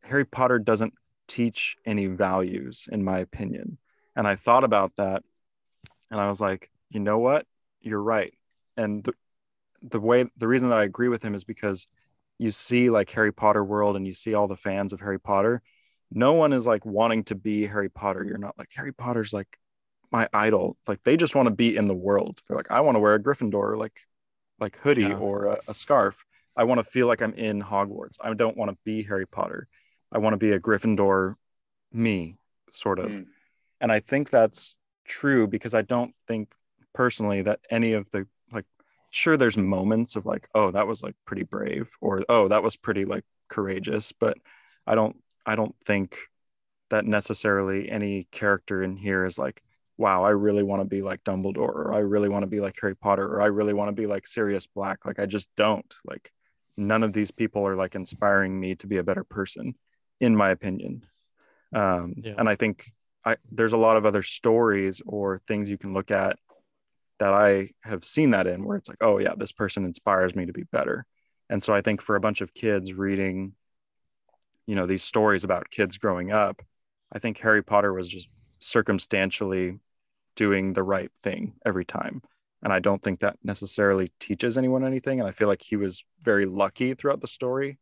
Harry Potter doesn't teach any values, in my opinion." And I thought about that, and I was like, "You know what? You're right." And the the way the reason that I agree with him is because you see like Harry Potter world and you see all the fans of Harry Potter, no one is like wanting to be Harry Potter. You're not like Harry Potter's like my idol. Like they just want to be in the world. They're like, I want to wear a Gryffindor like like hoodie Yeah. or a, a scarf. I want to feel like I'm in Hogwarts. I don't want to be Harry Potter. I want to be a Gryffindor me, sort of. Mm. And I think that's true because I don't think personally that any of the like sure there's moments of like oh that was like pretty brave or oh that was pretty like courageous but I don't I don't think that necessarily any character in here is like wow I really want to be like Dumbledore or I really want to be like Harry Potter or I really want to be like Sirius Black like I just don't like none of these people are like inspiring me to be a better person in my opinion um Yeah. and I think I there's a lot of other stories or things you can look at that I have seen that in where it's like, oh yeah, this person inspires me to be better. And so I think for a bunch of kids reading, you know, these stories about kids growing up, I think Harry Potter was just circumstantially doing the right thing every time. And I don't think that necessarily teaches anyone anything. And I feel like he was very lucky throughout the story,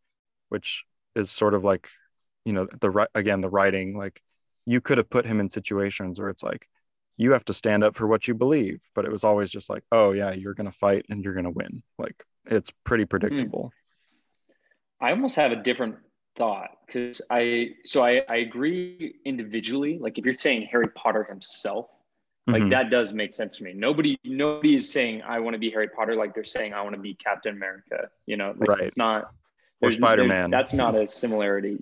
which is sort of like, you know, the right again, the writing, like you could have put him in situations where it's like, you have to stand up for what you believe. But it was always just like, oh yeah, you're gonna fight and you're gonna win. Like it's pretty predictable. Hmm. I almost have a different thought because I so I, I agree individually. Like if you're saying Harry Potter himself, like Mhm. that does make sense to me. Nobody nobody is saying I want to be Harry Potter like they're saying I want to be Captain America. You know, like Right. it's not Or Spider-Man. That's not a similarity.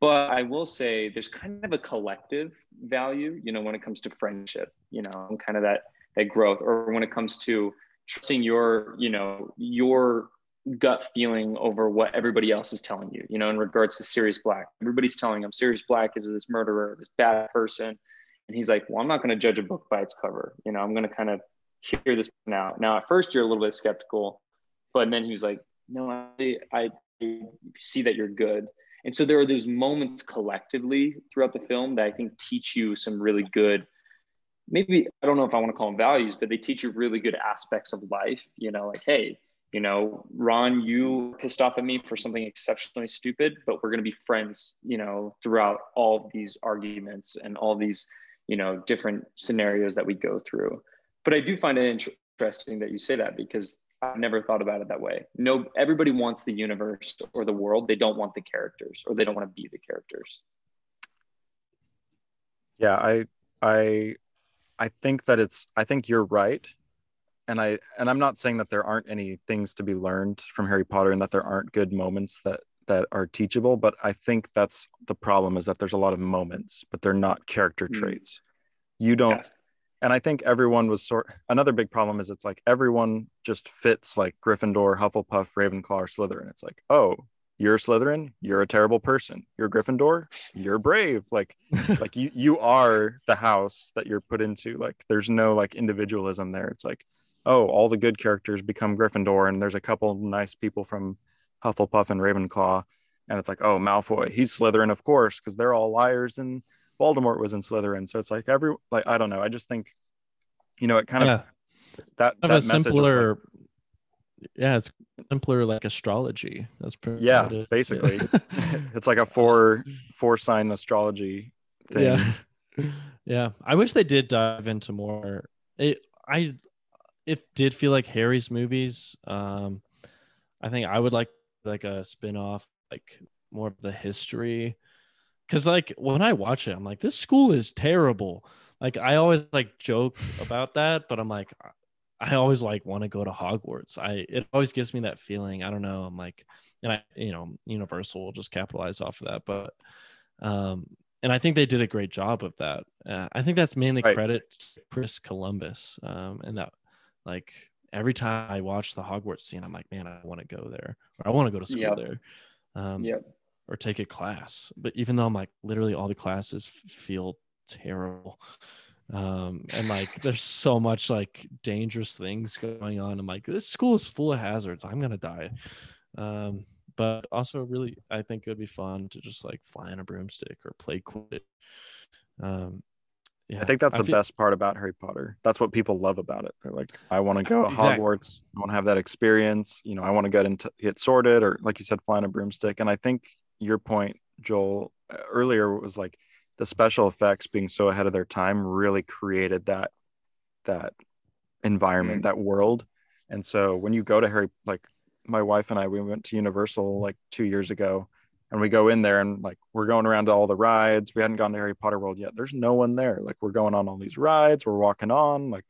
But I will say there's kind of a collective value, you know, when it comes to friendship, you know, and kind of that that growth, or when it comes to trusting your, you know, your gut feeling over what everybody else is telling you, you know, in regards to Sirius Black. Everybody's telling him Sirius Black is this murderer, this bad person. And he's like, Well, I'm not going to judge a book by its cover. You know, I'm going to kind of hear this now. Now, at first, you're a little bit skeptical, but then he was like, No, I, I see that you're good. And so there are those moments collectively throughout the film that I think teach you some really good, maybe I don't know if I want to call them values, but they teach you really good aspects of life. You know, like, hey, you know, Ron, you pissed off at me for something exceptionally stupid, but we're going to be friends, you know, throughout all of these arguments and all these, you know, different scenarios that we go through. But I do find it interesting that you say that because I've never thought about it that way. No, everybody wants the universe or the world. They don't want the characters or they don't want to be the characters. yeah i i i think that it's i think you're right and i and i'm not saying that there aren't any things to be learned from harry potter and that there aren't good moments that that are teachable but i think that's the problem is that there's a lot of moments but they're not character Mm. traits. You don't Yeah. and i think everyone was sort another big problem is it's like everyone just fits like gryffindor hufflepuff ravenclaw or slytherin. It's like oh you're slytherin you're a terrible person. You're gryffindor you're brave. Like like you you are the house that you're put into. Like there's no like individualism there. It's like oh all the good characters become gryffindor and there's a couple nice people from hufflepuff and ravenclaw and it's like oh malfoy he's slytherin of course because they're all liars and voldemort was in slytherin so it's like every like i don't know i just think you know it kind of yeah, that, have that a message was like- simpler. yeah, it's simpler like astrology. That's pretty. Yeah, it. basically. it's like a four four sign astrology thing Yeah. yeah. I wish they did dive into more. It I it did feel like Harry's movies. Um I think I would like like a spin-off, like more of the history. Cause like when I watch it, I'm like, this school is terrible. Like I always like joke about that, but I'm like I always like want to go to Hogwarts. I it always gives me that feeling. I don't know. I'm like, and I you know Universal will just capitalize off of that, but um, and I think they did a great job of that. Uh, I think that's mainly Right. credit to Chris Columbus, um, and that like every time I watch the Hogwarts scene, I'm like, man, I want to go there, or I want to go to school Yep. there. Um, Yep. or take a class. But even though I'm like literally all the classes feel terrible. Um, and like there's so much like dangerous things going on. I'm like, this school is full of hazards. I'm gonna die. Um, but also really I think it would be fun to just like fly on a broomstick or play Quidditch. Um, yeah, I think that's I the feel- best part about Harry Potter. That's what people love about it. They're like, I want to go to Exactly. Hogwarts. I want to have that experience. You know, I want to get into get sorted, or like you said, flying a broomstick. And I think your point, Joel, uh, earlier was like the special effects being so ahead of their time really created that that environment, that world. And so when you go to Harry, like my wife and I, we went to Universal like two years ago, and we go in there and like we're going around to all the rides. We hadn't gone to Harry Potter World yet. There's no one there. Like we're going on all these rides, we're walking on, like,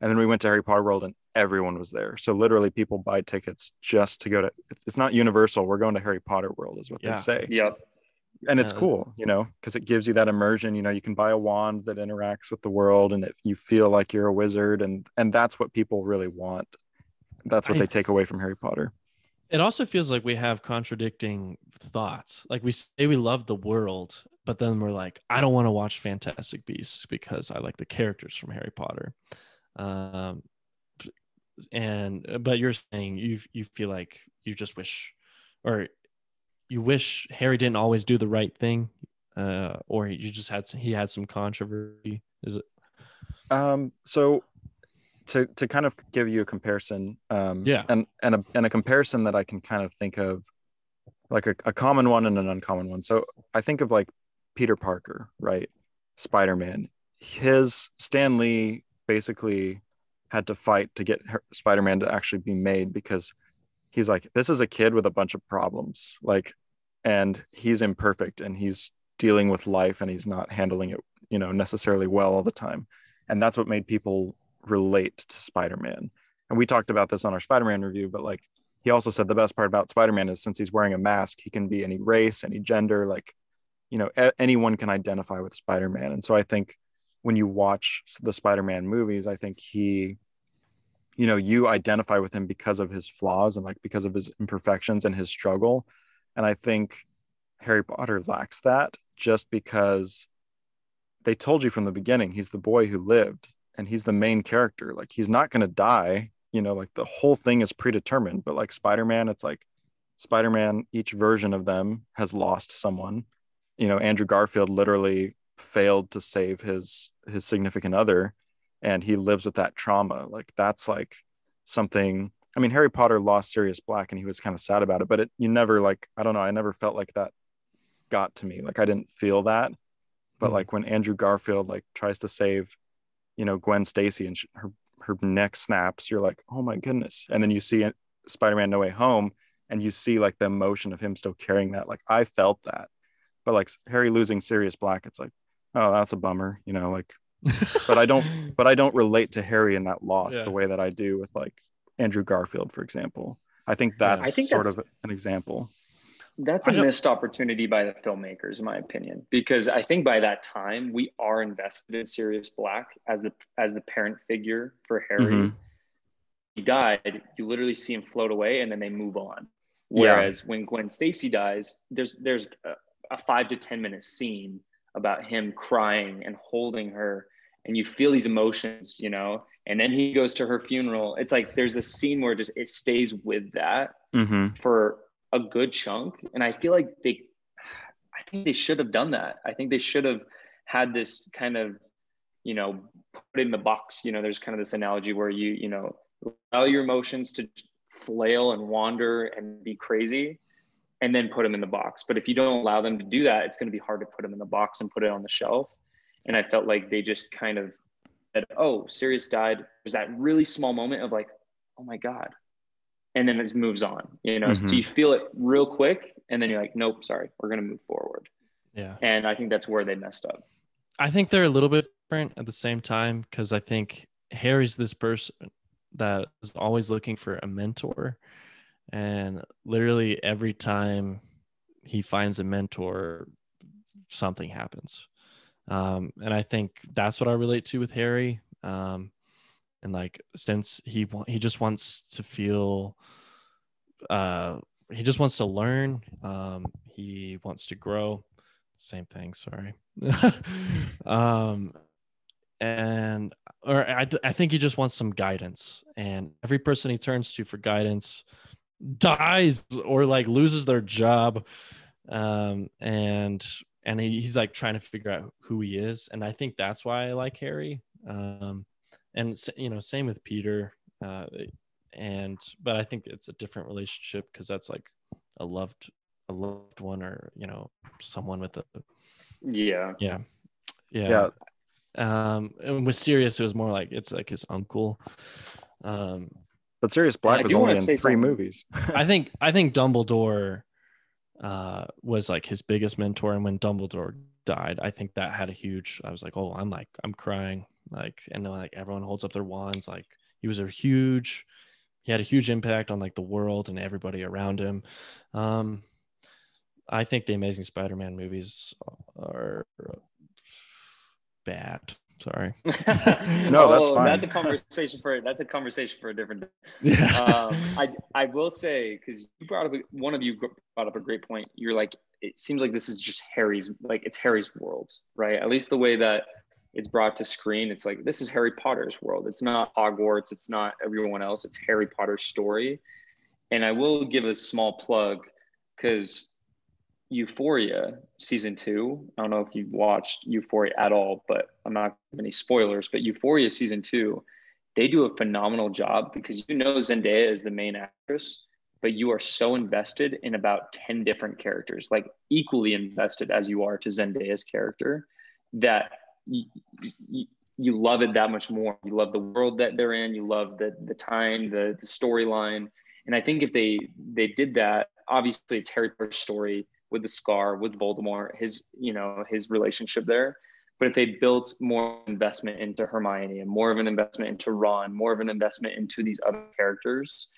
and then we went to Harry Potter World and everyone was there. So literally, people buy tickets just to go to. It's not Universal. We're going to Harry Potter World, is what Yeah. they say Yep. and it's Yeah. cool you know because it gives you that immersion you know you can buy a wand that interacts with the world and if you feel like you're a wizard and and that's what people really want that's what I- they take away from harry potter it also feels like we have contradicting thoughts. Like we say we love the world, but then we're like, I don't want to watch Fantastic Beasts because I like the characters from Harry Potter. Um, and but you're saying you you feel like you just wish, or you wish Harry didn't always do the right thing, uh, or you just had he had some controversy. Is it? um so to to kind of give you a comparison um Yeah. and and a, and a comparison that i can kind of think of like a, a common one and an uncommon one. So i think of like peter parker right? Spider-man. His stan lee basically had to fight to get her- spider-man to actually be made because he's like this is a kid with a bunch of problems like and he's imperfect and he's dealing with life and he's not handling it you know necessarily well all the time. And that's what made people relate to spider-man. And we talked about this on our spider-man review but like he also said the best part about spider-man is since he's wearing a mask he can be any race any gender like you know a- anyone can identify with spider-man. And so i think when you watch the spider-man movies i think he you know you identify with him because of his flaws and like because of his imperfections and his struggle. And i think harry potter lacks that just because they told you from the beginning he's the boy who lived and he's the main character like he's not going to die you know like the whole thing is predetermined but like spider-man it's like spider-man each version of them has lost someone. You know andrew garfield literally failed to save his his significant other and he lives with that trauma. Like that's like something i mean harry potter lost sirius black and he was kind of sad about it but it you never like i don't know i never felt like that got to me. Like i didn't feel that but Mhm. like when andrew garfield like tries to save you know gwen stacy and she, her her neck snaps you're like oh my goodness. And then you see it, spider-man no way home and you see like the emotion of him still carrying that. Like i felt that. But like harry losing sirius black it's like oh that's a bummer you know like but I don't- but i don't relate to harry in that loss Yeah. the way that i do with like andrew garfield for example. I think that's I think sort that's- of an example That's a missed opportunity by the filmmakers, in my opinion, because I think by that time we are invested in Sirius Black as the as the parent figure for Harry. Mhm. He died. You literally see him float away, and then they move on. Yeah. Whereas when Gwen Stacy dies, there's there's a, a five to ten minute scene about him crying and holding her, and you feel these emotions, you know. And then he goes to her funeral. It's like there's this scene where just it stays with that Mhm. for a good chunk. And i feel like they i think they should have done that. I think they should have had this kind of you know put in the box. You know there's kind of this analogy where you you know allow your emotions to flail and wander and be crazy and then put them in the box. But if you don't allow them to do that it's going to be hard to put them in the box and put it on the shelf. And i felt like they just kind of said oh sirius died. There's that really small moment of like oh my god and then it moves on you know Mhm. so you feel it real quick and then you're like nope sorry we're going to move forward yeah. and i think that's where they messed up I think they're a little bit different at the same time because I think Harry's this person that is always looking for a mentor. And literally every time he finds a mentor, something happens. Um, and I think that's what I relate to with Harry. Um, and like since he he just wants to feel uh he just wants to learn. Um, he wants to grow. Same thing. Sorry. um, and or I, I think he just wants some guidance and every person he turns to for guidance dies or like loses their job um and and he, he's like trying to figure out who he is and i think that's why i like harry um and you know same with peter uh and but i think it's a different relationship because that's like a loved a loved one or you know someone with a yeah yeah yeah, yeah. Um, and with Sirius, it was more like it's like his uncle. Um, but Sirius Black was only in three something. movies. I think I think Dumbledore uh, was like his biggest mentor, and when Dumbledore died, I think that had a huge. I was like, oh, I'm like I'm crying, like, and then like everyone holds up their wands, like he was a huge. He had a huge impact on like the world and everybody around him. Um, I think the Amazing Spider-Man movies are bad. Sorry. no, that's oh, fine. That's a conversation for that's a conversation for a different. Day. Yeah. um, I I will say because you brought up one of you brought up a great point. You're like it seems like this is just Harry's like it's Harry's world, right? At least the way that it's brought to screen, it's like this is Harry Potter's world. It's not Hogwarts. It's not everyone else. It's Harry Potter's story. And I will give a small plug because Euphoria season two. I don't know if you've watched Euphoria at all, but I'm not any spoilers. But Euphoria season two, they do a phenomenal job because you know Zendaya is the main actress, but you are so invested in about 10 different characters, like equally invested as you are to Zendaya's character, that you, you, love it that much more. You love the world that they're in, you love the the time, the the storyline. And I think if they they did that, obviously it's Harry Potter's story with the scar with voldemort his you know his relationship there but if they built more investment into hermione and more of an investment into ron more of an investment into these other characters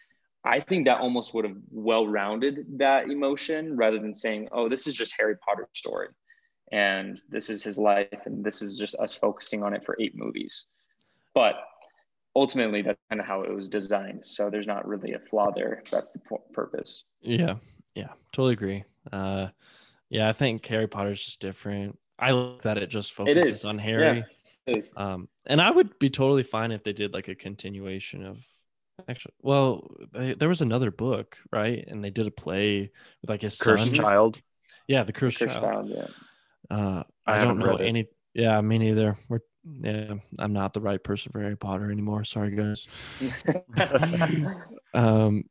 i think that almost would have well rounded that emotion rather than saying oh this is just harry potter's story and this is his life and this is just us focusing on it for eight movies but ultimately that's kind of how it was designed so there's not really a flaw there that's the purpose yeah yeah totally agree uh, yeah, I think Harry Potter's just different. I like that it just focuses on Harry. Yeah, um, and I would be totally fine if they did like a continuation of actually well they, there was another book right and they did a play with like his cursed son. child yeah the cursed, the cursed child. child. yeah uh i, I don't know any yeah me neither we're yeah i'm not the right person for harry potter anymore sorry guys um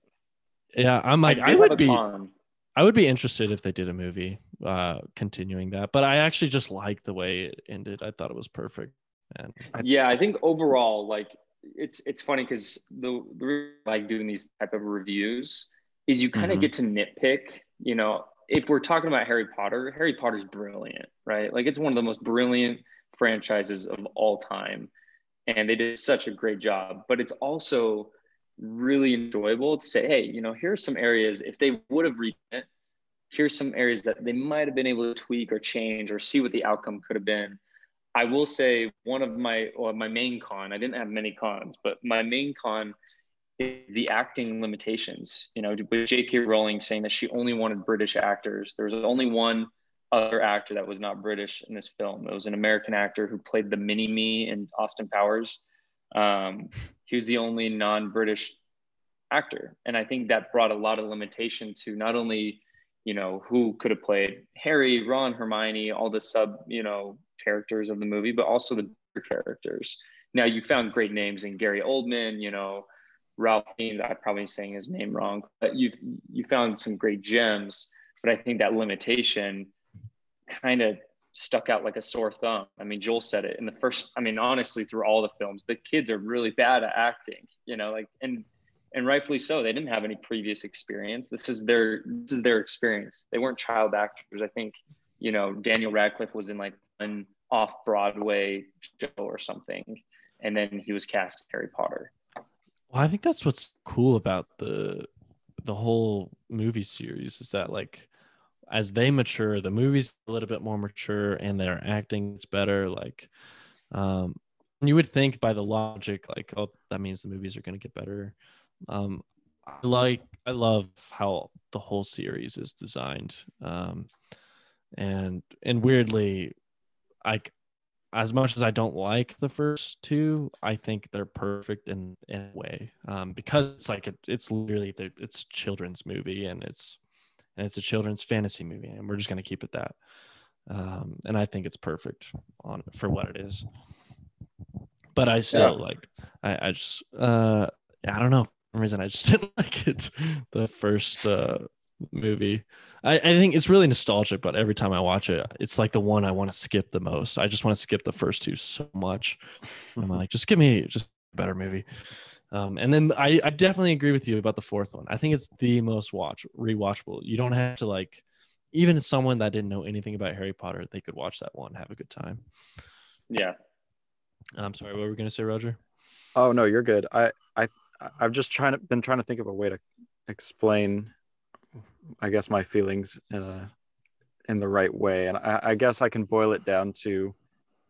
yeah i'm like i, I would be con. I would be interested if they did a movie uh continuing that, but I actually just like the way it ended. I thought it was perfect. And yeah, I think overall, like it's it's funny because the, the like doing these type of reviews is you kind of mm-hmm. get to nitpick. You know, if we're talking about Harry Potter, Harry Potter's brilliant, right? Like it's one of the most brilliant franchises of all time, and they did such a great job. But it's also really enjoyable to say, hey, you know, here's some areas if they would have reached it, here's some areas that they might have been able to tweak or change or see what the outcome could have been. I will say one of my or my main con, I didn't have many cons, but my main con the acting limitations. You know, with J.K. Rowling saying that she only wanted British actors. There was only one other actor that was not British in this film. It was an American actor who played the mini me in Austin Powers. Um, he was the only non-British actor, and I think that brought a lot of limitation to not only you know who could have played Harry, Ron, Hermione, all the sub you know characters of the movie, but also the characters. Now you found great names in Gary Oldman, you know, Ralph Fiennes. I'm probably saying his name wrong, but you you found some great gems. But I think that limitation kind of stuck out like a sore thumb. I mean, Joel said it in the first, I mean, honestly, through all the films, the kids are really bad at acting, you know, like, and, and rightfully so. They didn't have any previous experience. This is their, this is their experience. They weren't child actors. I think, you know, Daniel Radcliffe was in like an off Broadway show or something. And then he was cast Harry Potter. Well, I think that's what's cool about the, the whole movie series is that like as they mature, the movie's a little bit more mature and their acting is better. Like, um, you would think by the logic, like, oh, that means the movies are to get better. Um, I like, I love how the whole series is designed. Um, and and weirdly, like as much as I don't like the first two, I think they're perfect in in a way um, because it's like it, it's literally the, it's a children's movie and it's and it's a children's fantasy movie and we're just gonna keep it that. Um, and I think it's perfect on for what it is. But I still yeah. like I, I just uh I don't know for some reason I just didn't like it the first uh movie. I, I think it's really nostalgic, but every time I watch it, it's like the one I want to skip the most. I just want to skip the first two so much. I'm like, just give me just a better movie. Um, and then I, I definitely agree with you about the fourth one. I think it's the most watch rewatchable. You don't have to like even someone that didn't know anything about Harry Potter, they could watch that one, have a good time. Yeah. I'm sorry, what were we gonna say, Roger? Oh no, you're good. I I I've just trying to been trying to think of a way to explain I guess my feelings in a in the right way. And I, I guess I can boil it down to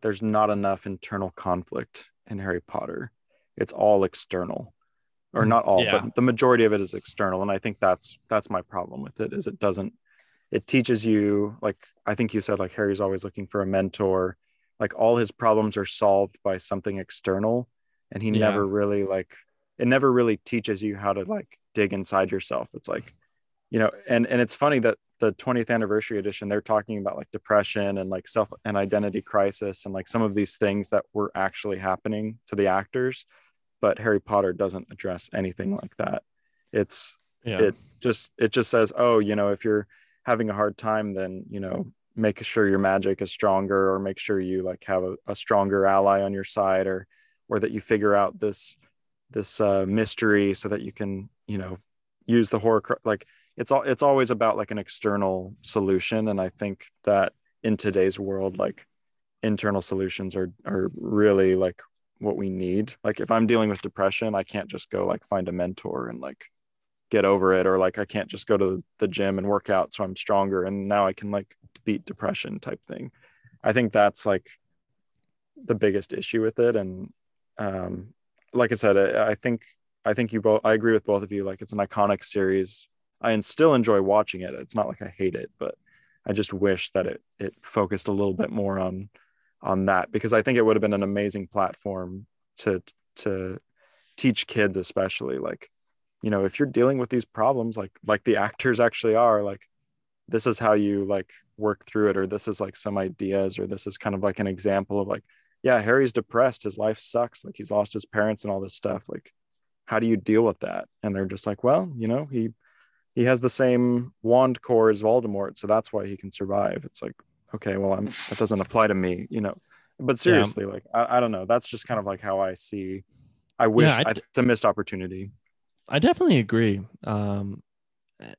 there's not enough internal conflict in Harry Potter. It's all external. Or not all, yeah. but the majority of it is external. And I think that's that's my problem with it is it doesn't it teaches you like I think you said like Harry's always looking for a mentor. Like all his problems are solved by something external. And he yeah. never really like it never really teaches you how to like dig inside yourself. It's like you know and and it's funny that the 20th anniversary edition they're talking about like depression and like self and identity crisis and like some of these things that were actually happening to the actors but harry potter doesn't address anything like that it's yeah. it just it just says oh you know if you're having a hard time then you know make sure your magic is stronger or make sure you like have a, a stronger ally on your side or or that you figure out this this uh, mystery so that you can you know use the horror like it's all it's always about like an external solution and i think that in today's world like internal solutions are are really like what we need. Like if i'm dealing with depression i can't just go like find a mentor and like get over it or like i can't just go to the gym and work out so i'm stronger and now i can like beat depression type thing. I think that's like the biggest issue with it and um like i said I, I think i think you both i agree with both of you like it's an iconic series I still enjoy watching it. It's not like I hate it, but I just wish that it it focused a little bit more on on that because I think it would have been an amazing platform to to teach kids especially like you know if you're dealing with these problems like like the actors actually are like this is how you like work through it or this is like some ideas or this is kind of like an example of like yeah harry's depressed. His life sucks. Like he's lost his parents and all this stuff. Like how do you deal with that? And they're just like well you know he he has the same wand core as Voldemort, so that's why he can survive. It's like, okay, well, I'm that doesn't apply to me, you know. But seriously, yeah. like I, I don't know. That's just kind of like how I see. I wish yeah, I, it's a missed opportunity. I definitely agree. Um,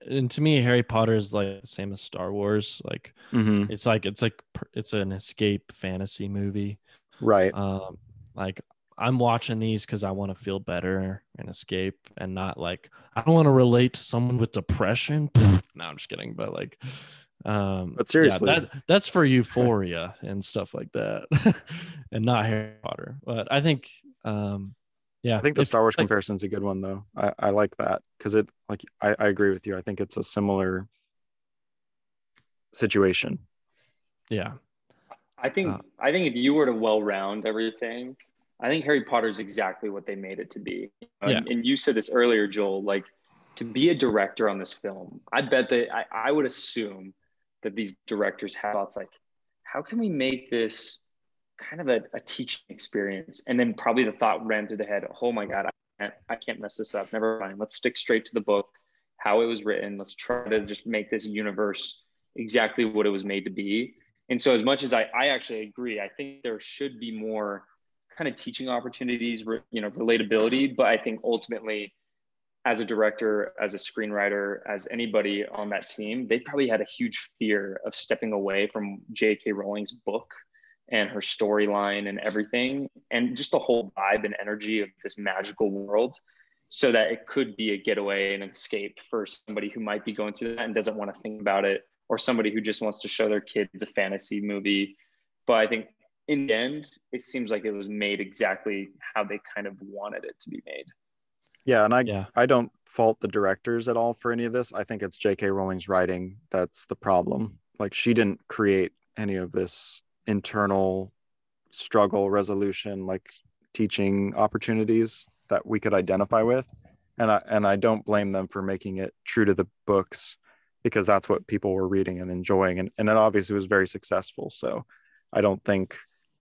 and to me, Harry Potter is like the same as Star Wars. Like mm-hmm. it's like it's like it's an escape fantasy movie, right? Um, like I'm watching these because I want to feel better and escape and not like I don't want to relate to someone with depression. no, I'm just kidding. But like, um, but seriously, yeah, that, that's for euphoria and stuff like that, and not Harry Potter. But I think, um, yeah, I think the Star Wars like, comparison is a good one though. I, I like that because it like I, I agree with you. I think it's a similar situation. Yeah. I think uh, I think if you were to well round everything, I think Harry Potter is exactly what they made it to be. Yeah. And, and, you said this earlier, Joel, like to be a director on this film, I bet that I, I would assume that these directors have thoughts like, how can we make this kind of a, a, teaching experience? And then probably the thought ran through the head, oh my God, I can't, I can't mess this up. Never mind. Let's stick straight to the book, how it was written. Let's try to just make this universe exactly what it was made to be. And so as much as I, I actually agree, I think there should be more kind of teaching opportunities, you know, relatability. But I think ultimately, as a director, as a screenwriter, as anybody on that team, they probably had a huge fear of stepping away from J.K. Rowling's book and her storyline and everything, and just the whole vibe and energy of this magical world, so that it could be a getaway and escape for somebody who might be going through that and doesn't want to think about it, or somebody who just wants to show their kids a fantasy movie. But I think in the end, it seems like it was made exactly how they kind of wanted it to be made. Yeah, and I Yeah. I don't fault the directors at all for any of this. I think it's J.K. Rowling's writing that's the problem. Like she didn't create any of this internal struggle resolution, like teaching opportunities that we could identify with. And I and I don't blame them for making it true to the books because that's what people were reading and enjoying. And, and it obviously was very successful. So I don't think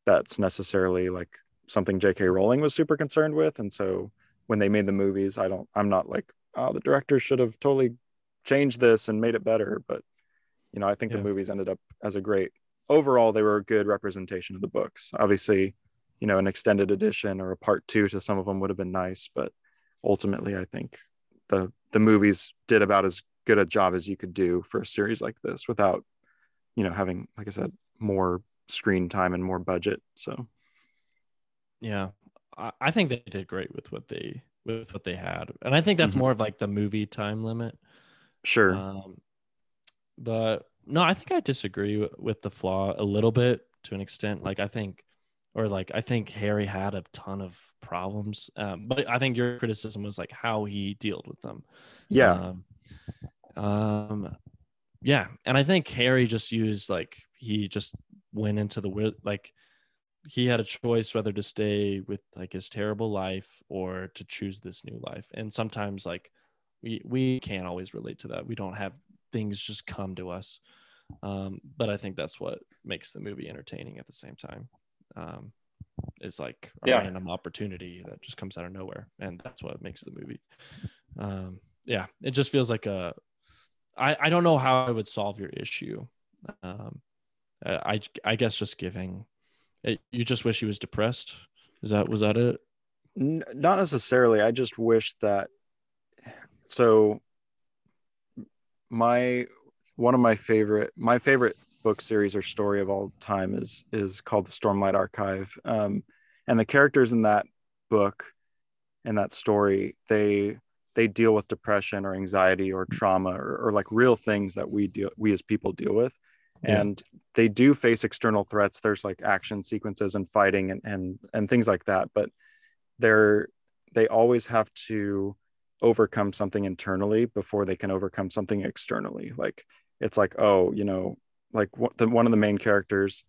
that's necessarily like something J.K. Rowling was super concerned with. And so when they made the movies, I don't, I'm not like, oh, the director should have totally changed this and made it better. But, you know, I think Yeah. the movies ended up as a great, overall, they were a good representation of the books. Obviously, you know, an extended edition or a part two to some of them would have been nice. But ultimately, I think the, the movies did about as good a job as you could do for a series like this without, you know, having, like I said, more screen time and more budget. So, Yeah, I, I think they did great with what they with what they had, and I think that's Mhm. more of like the movie time limit. sure. Um, but no, I think I disagree w- with the flaw a little bit to an extent. Like I think, or like I think Harry had a ton of problems. Um, but I think your criticism was like how he dealt with them. yeah. Um, um, yeah, and I think Harry just used like he just went into the like he had a choice whether to stay with like his terrible life or to choose this new life. And sometimes like we we can't always relate to that. We don't have things just come to us. Um, but I think that's what makes the movie entertaining at the same time. Um, is like a Yeah. random opportunity that just comes out of nowhere, and that's what makes the movie. Um, yeah, it just feels like a. I I don't know how I would solve your issue. Um, I I, I guess just giving. It, you just wish he was depressed. Is that was that it? N- not necessarily. I just wish that. So, my one of my favorite my favorite book series or story of all time is is called the Stormlight Archive, um, and the characters in that book and that story they they deal with depression or anxiety or trauma or, or like real things that we deal we as people deal with And they do face external threats. There's like action sequences and fighting and and, and things like that but they're they always have to overcome something internally before they can overcome something externally. Like it's like oh you know like what the, one of the main characters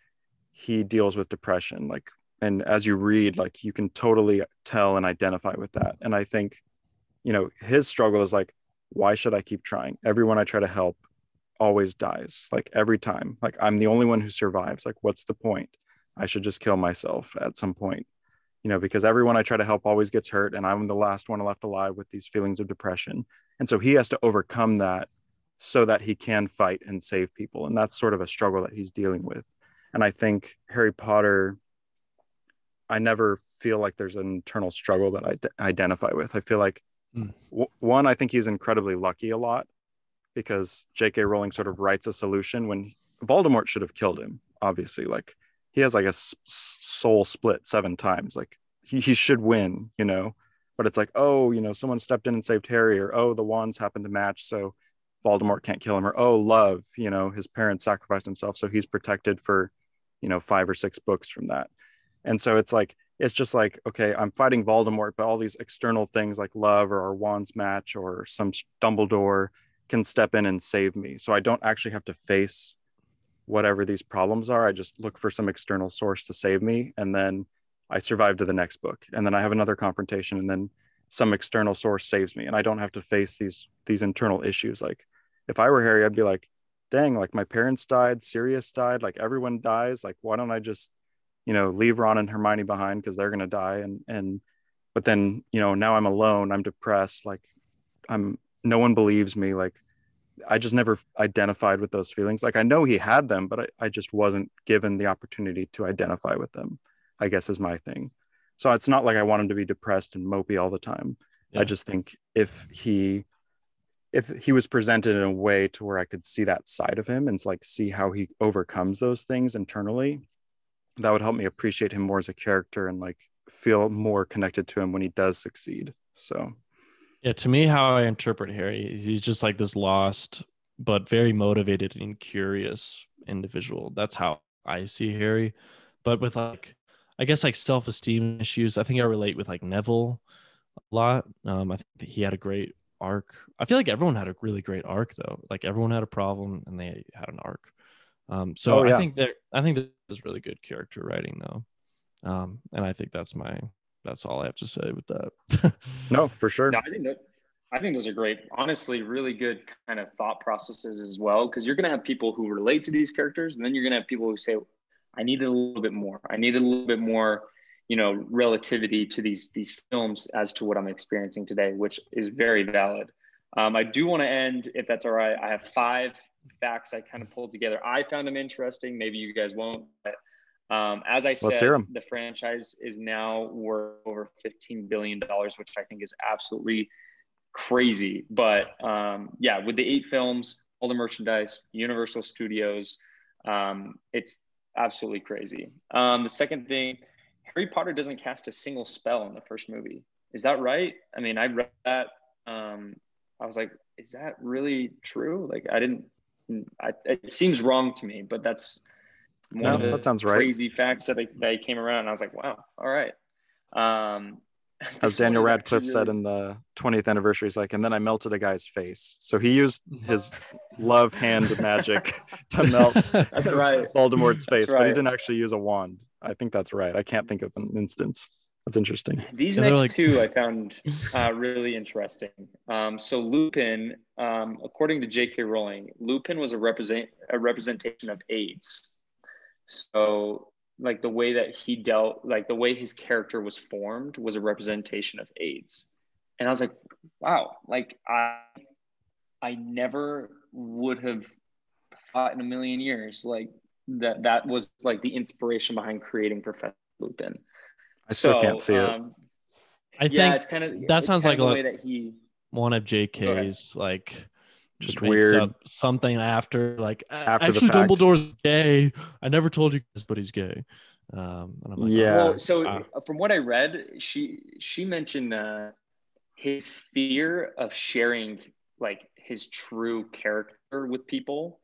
he deals with depression like and as you read like you can totally tell and identify with that. And i think you know his struggle is like why should i keep trying? Everyone i try to help always dies like every time. Like i'm the only one who survives. Like what's the point? I should just kill myself at some point you know because everyone i try to help always gets hurt and i'm the last one left alive with these feelings of depression. And so he has to overcome that so that he can fight and save people. And that's sort of a struggle that he's dealing with. And i think harry potter i never feel like there's an internal struggle that i d- identify with. I feel like Mm. w- one i think he's incredibly lucky a lot because jk rowling sort of writes a solution when voldemort should have killed him obviously. Like he has like a soul split seven times. Like he, he should win you know? But it's like oh you know someone stepped in and saved harry or oh the wands happened to match so voldemort can't kill him or oh love you know his parents sacrificed himself so he's protected for you know five or six books from that. And so it's like it's just like okay i'm fighting voldemort but all these external things like love or our wands match or some dumbledore can step in and save me. So i don't actually have to face whatever these problems are. I just look for some external source to save me and then i survive to the next book. And then i have another confrontation and then some external source saves me and i don't have to face these these internal issues. Like if i were harry i'd be like dang like my parents died sirius died like everyone dies. Like why don't i just you know leave ron and hermione behind because they're to die and and but then you know now i'm alone i'm depressed like i'm no one believes me like i just never identified with those feelings. Like i know he had them but i, I just wasn't given the opportunity to identify with them i guess is my thing. So it's not like i want him to be depressed and mopey all the time. Yeah. i just think if he if he was presented in a way to where i could see that side of him and like see how he overcomes those things internally that would help me appreciate him more as a character and like feel more connected to him when he does succeed. So Yeah, to me, how I interpret Harry is he's just like this lost but very motivated and curious individual. That's how I see Harry. But with like, I guess like self esteem issues, I think I relate with like Neville, a lot. Um, I think he had a great arc. I feel like everyone had a really great arc though. Like everyone had a problem and they had an arc. Um, so Oh, yeah. I think that I think that is really good character writing though. Um, and I think that's my that's all I have to say with that. No, for sure. No, I think that I think those are great. Honestly, really good kind of thought processes as well. Because you're gonna have people who relate to these characters, and then you're gonna have people who say, "I needed a little bit more. I needed a little bit more." You know, relativity to these these films as to what I'm experiencing today, which is very valid. Um, I do want to end, if that's all right. I have five facts I kind of pulled together. I found them interesting. Maybe you guys won't. But um, as I said, the franchise is now worth over $15 billion, which I think is absolutely crazy. But um, yeah, with the eight films, all the merchandise, Universal Studios, um, it's absolutely crazy. Um, the second thing, Harry Potter doesn't cast a single spell in the first movie. Is that right? I mean, I read that. Um, I was like, is that really true? Like, I didn't. I, it seems wrong to me, but that's No, of the that sounds right. crazy facts that I, that I came around. And I was like, wow, all right. Um, As Daniel Radcliffe actually said in the 20th anniversary, he's like, and then I melted a guy's face. So he used his love hand magic to melt That's right. Voldemort's face, but he didn't actually use a wand. I think that's right. I can't think of an instance. That's interesting. These Yeah, next like- two I found uh, really interesting. Um, so Lupin, um, according to J.K. Rowling, Lupin was a represent a representation of AIDS. So like the way that he dealt, like the way his character was formed, was a representation of AIDS. And I was like, wow, like I, I never would have thought in a million years like that. That was like the inspiration behind creating Professor Lupin. I still So, can't see it. um, I yeah, think it's kind of that sounds like a the way that he. one of. JK's like Just makes weird. something after like After actually fact. Dumbledore's gay. I never told you this, but he's gay. Um, and I'm like, Yeah. Well, so Ah. from what I read, she she mentioned uh, his fear of sharing like his true character with people.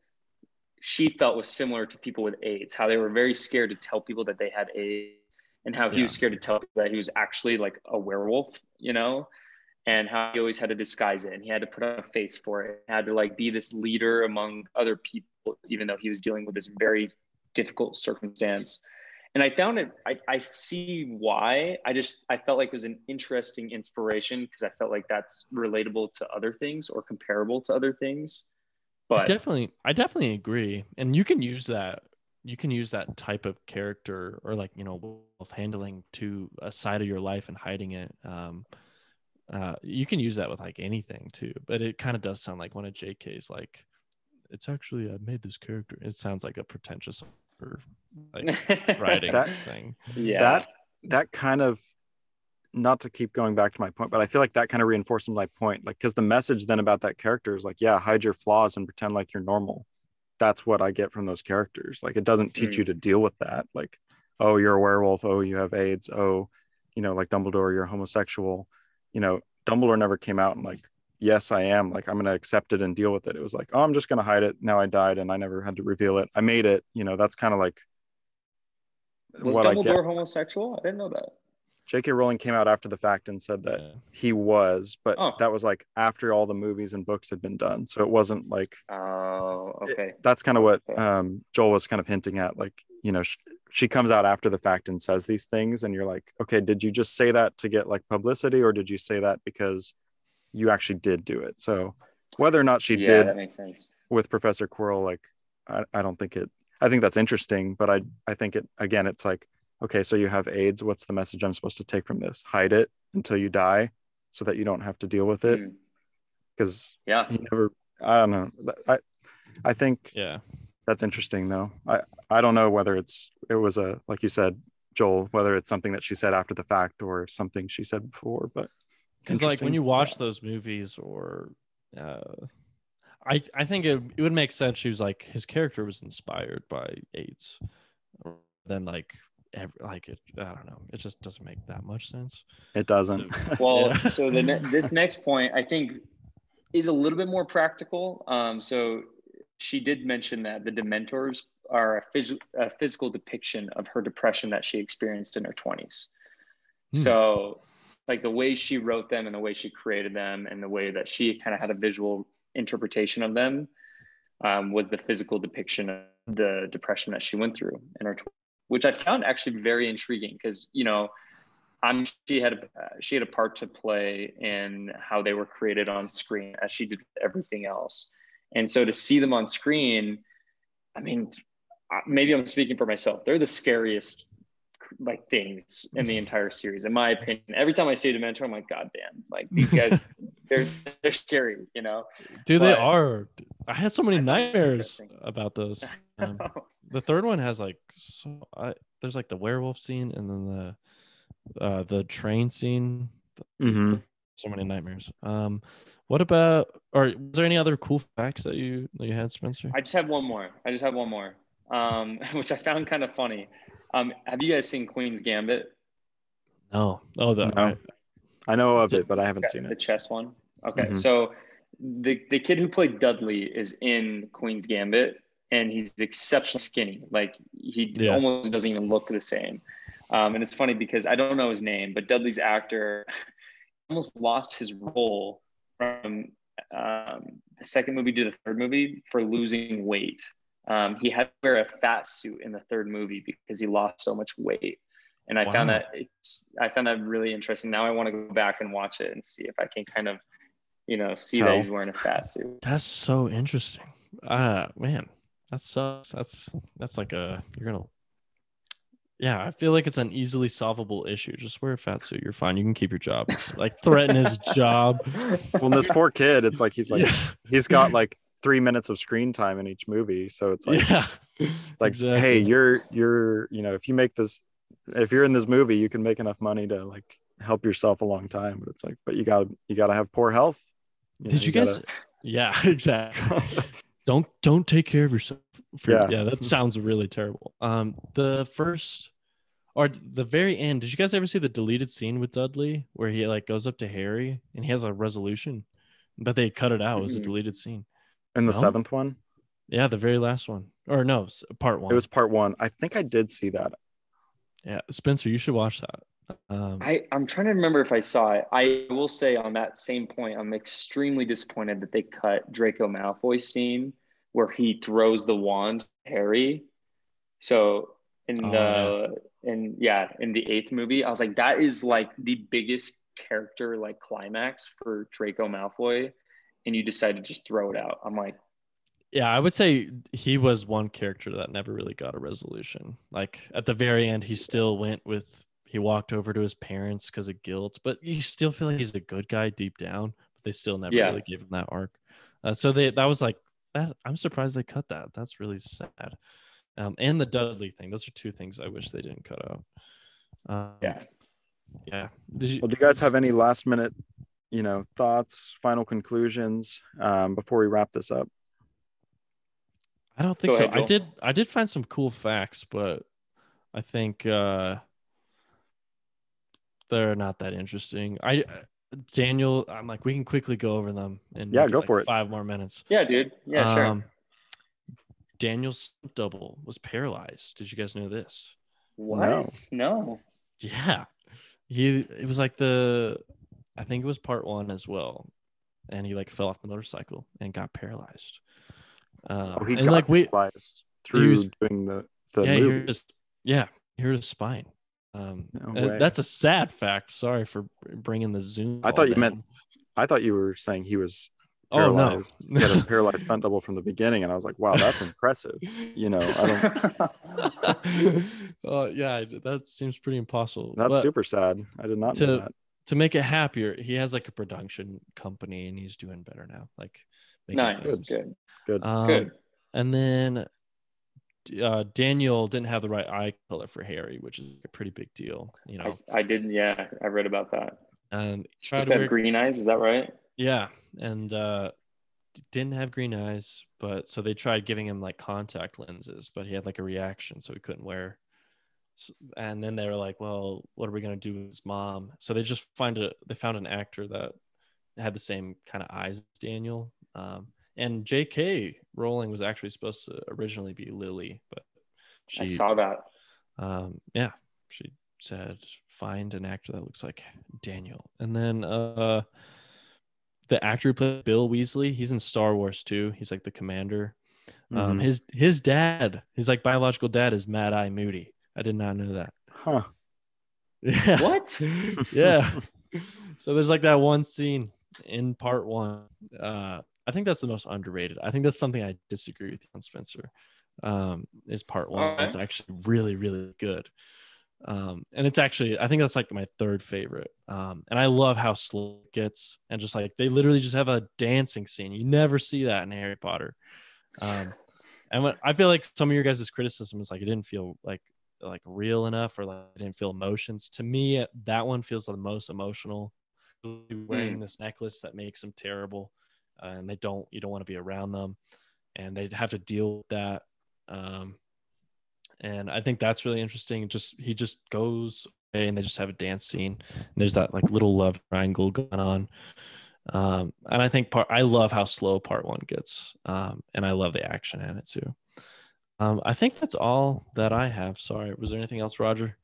She felt was similar to people with AIDS, how they were very scared to tell people that they had AIDS, and how he Yeah. was scared to tell people that he was actually like a werewolf, you know, and how he always had to disguise it and he had to put on a face for it, had to like be this leader among other people, even though he was dealing with this very difficult circumstance and I found it. I, I see why. I just I felt like it was an interesting inspiration because I felt like that's relatable to other things or comparable to other things. I But definitely I definitely agree. And you can use that you can use that type of character or like, you know, handling to a side of your life and hiding it. Um uh you can use that with like anything too. But it kind of does sound like one of JK's like it's actually I made this character. It sounds like a pretentious or like writing That- thing. yeah, That that kind of not to keep going back to my point, but I feel like that kind of reinforces my point. Like, because the message then about that character is like, yeah, hide your flaws and pretend like you're normal. That's what I get from those characters. Like, it doesn't teach Mm. you to deal with that. Like, oh, you're a werewolf. Oh, you have AIDS. Oh, you know, like Dumbledore, you're homosexual. You know, Dumbledore never came out and like, yes, I am. Like, I'm going to accept it and deal with it. It was like, oh, I'm just going to hide it. Now I died and I never had to reveal it. I made it. You know, that's kind of like was what I get. Dumbledore homosexual? I didn't know that. J.K. Rowling came out after the fact and said that Yeah. he was, but Oh. that was like after all the movies and books had been done. So it wasn't like Oh, okay. that's kind of what Okay. um, Joel was kind of hinting at. Like, you know, sh- she comes out after the fact and says these things, and you're like, okay, did you just say that to get like publicity, or did you say that because you actually did do it? So whether or not she yeah, did that makes sense. with Professor Quirrell, like, I, I don't think it. I think that's interesting, but I I think it again. It's like, okay, so you have AIDS. What's the message I'm supposed to take from this? Hide it until you die, so that you don't have to deal with it. Mm, Because yeah. he never. I don't know. I I think Yeah. That's interesting though. I I don't know whether it's it was a like you said, Joel, whether it's something that she said after the fact or something she said before, but because like when you watch those movies or uh i i think it, it would make sense she was like his character was inspired by aids then like every, like it i don't know it just doesn't make that much sense it doesn't. Well, Yeah. so the ne- this next point I think is a little bit more practical. Um, so she did mention that the Dementors are a, phys- a physical depiction of her depression that she experienced in her twenties. Hmm. So like the way she wrote them and the way she created them and the way that she kind of had a visual interpretation of them um, was the physical depiction of the depression that she went through in her, tw- which I found actually very intriguing because you know, I'm she had a, uh, she had a part to play in how they were created on screen as she did everything else, and so to see them on screen, I mean, maybe I'm speaking for myself. They're the scariest like things in the entire series, in my opinion. Every time I see Dementor, I'm like, God damn, like these guys, they're they're scary, you know. Dude, they are. I had so many nightmares about those. Um, the third one has like so. I, there's like the werewolf scene, and then the uh the train scene. Mhm. So many nightmares. Um, what about? Or was there any other cool facts that you that you had, Spencer? I just have one more. I just have one more, um, which I found kind of funny. Um, have you guys seen Queen's Gambit? No. Oh, the No. I know of it, but I haven't seen it. The chess one. Okay, Mhm. so the the kid who played Dudley is in Queen's Gambit, and he's exceptionally skinny. Like he Yeah. almost doesn't even look the same. Um, and it's funny because I don't know his name, but Dudley's actor almost lost his role from um, the second movie to the third movie for losing weight. Um, he had to wear a fat suit in the third movie because he lost so much weight. And I found that it's, I found that really interesting. Now I want to go back and watch it and see if I can kind of, you know, see that Tell. he's wearing a fat suit. That's so interesting. Ah, man, that sucks. That's that's like a you're gonna. Yeah, I feel like it's an easily solvable issue. Just wear a fat suit. You're fine. You can keep your job. Like threaten his job. Well, this poor kid, it's like he's like yeah, he's got like three minutes of screen time in each movie, so it's like yeah. like Exactly. hey, you're you're you know if you make this if you're in this movie, you can make enough money to like help yourself a long time. But it's like, but you got to you got to have poor health. Did know, you guys? Yeah, exactly. Don't don't take care of yourself. For, yeah. Yeah. that sounds really terrible. Um, the first or the very end. Did you guys ever see the deleted scene with Dudley where he like goes up to Harry and he has a resolution, but they cut it out. It was a Mhm. deleted scene. in the No? seventh one? Yeah, the very last one, or no, part one. It was part one. I think I did see that. yeah, Spencer, you should watch that. Um, I, I'm trying to remember if I saw it. I will say on that same point, I'm extremely disappointed that they cut Draco Malfoy scene where he throws the wand Harry. So in Oh, the in yeah in the eighth movie, I was like, that is like the biggest character like climax for Draco Malfoy, and you decide to just throw it out. I'm like, yeah, I would say he was one character that never really got a resolution. Like at the very end, he still went with he walked over to his parents because of guilt, but you still feel like he's a good guy deep down. But they still never Yeah. really gave him that arc. Uh, so they that was like that. I'm surprised they cut that. That's really sad. Um, and the Dudley thing. Those are two things I wish they didn't cut out. Um, yeah, yeah. Did you, Well, do you guys have any last minute, you know, thoughts, final conclusions um, before we wrap this up? I don't think Go so. ahead, I did I did find some cool facts, but I think uh they're not that interesting. I Daniel, I'm like we can quickly go over them in Yeah, go like, for it. Five more minutes. yeah, dude, yeah, sure. Um, Daniel's double was paralyzed. Did you guys know this? what? No. Yeah. He it was like the I think it was part one as well. And he like fell off the motorcycle and got paralyzed. Um, Oh, he and got like we paralyzed through was- doing the the yeah, he movie. hurt his, yeah, he hurt his spine. Um, No uh, that's a sad fact. Sorry for bringing the Zoom. I thought you meant. I thought you were saying he was Oh no, paralyzed. He had a paralyzed stunt double from the beginning, and I was like, wow, that's impressive. You know, I don't. uh, yeah, that seems pretty impossible. That's But super sad. I did not To- know that. to make it happier, he has like a production company and he's doing better now. Like, nice, films. good, Good. Um, good. And then uh, Daniel didn't have the right eye color for Harry, which is a pretty big deal. You know, I, I didn't. Yeah, I read about that. um, tried to have wear- green eyes. Is that right? Yeah, and uh didn't have green eyes, but so they tried giving him like contact lenses, but he had like a reaction, so he couldn't wear. And then they were like, "Well, what are we gonna do with his mom?" So they just find a they found an actor that had the same kind of eyes as Daniel. Um, and J.K. Rowling was actually supposed to originally be Lily, but I she saw that. um, yeah, she said find an actor that looks like Daniel. And then uh the actor who played Bill Weasley, he's in Star Wars too. He's like the commander. Um Mhm. his his dad, his like biological dad is Mad Eye Moody. I did not know that. Huh. Yeah. What? yeah. so there's like that one scene in part one. Uh, I think that's the most underrated. I think that's something I disagree with you on, Spencer. Um, is part one Alright. is actually really, really good. Um, and it's actually, I think that's like my third favorite. Um, and I love how slow it gets and just like they literally just have a dancing scene. You never see that in Harry Potter. Um, and when, I feel like some of your guys' criticism is like it didn't feel like like real enough or like I didn't feel emotions. To me, that one feels the most emotional. Wearing this necklace that makes him terrible, uh, and they don't you don't want to be around them, and they have to deal with that. Um, and I think that's really interesting. Just he just goes away, and they just have a dance scene. And there's that like little love triangle going on. Um, and I think part I love how slow part one gets, um, and I love the action in it too. Um, I think that's all that I have. Sorry, was there anything else, Roger?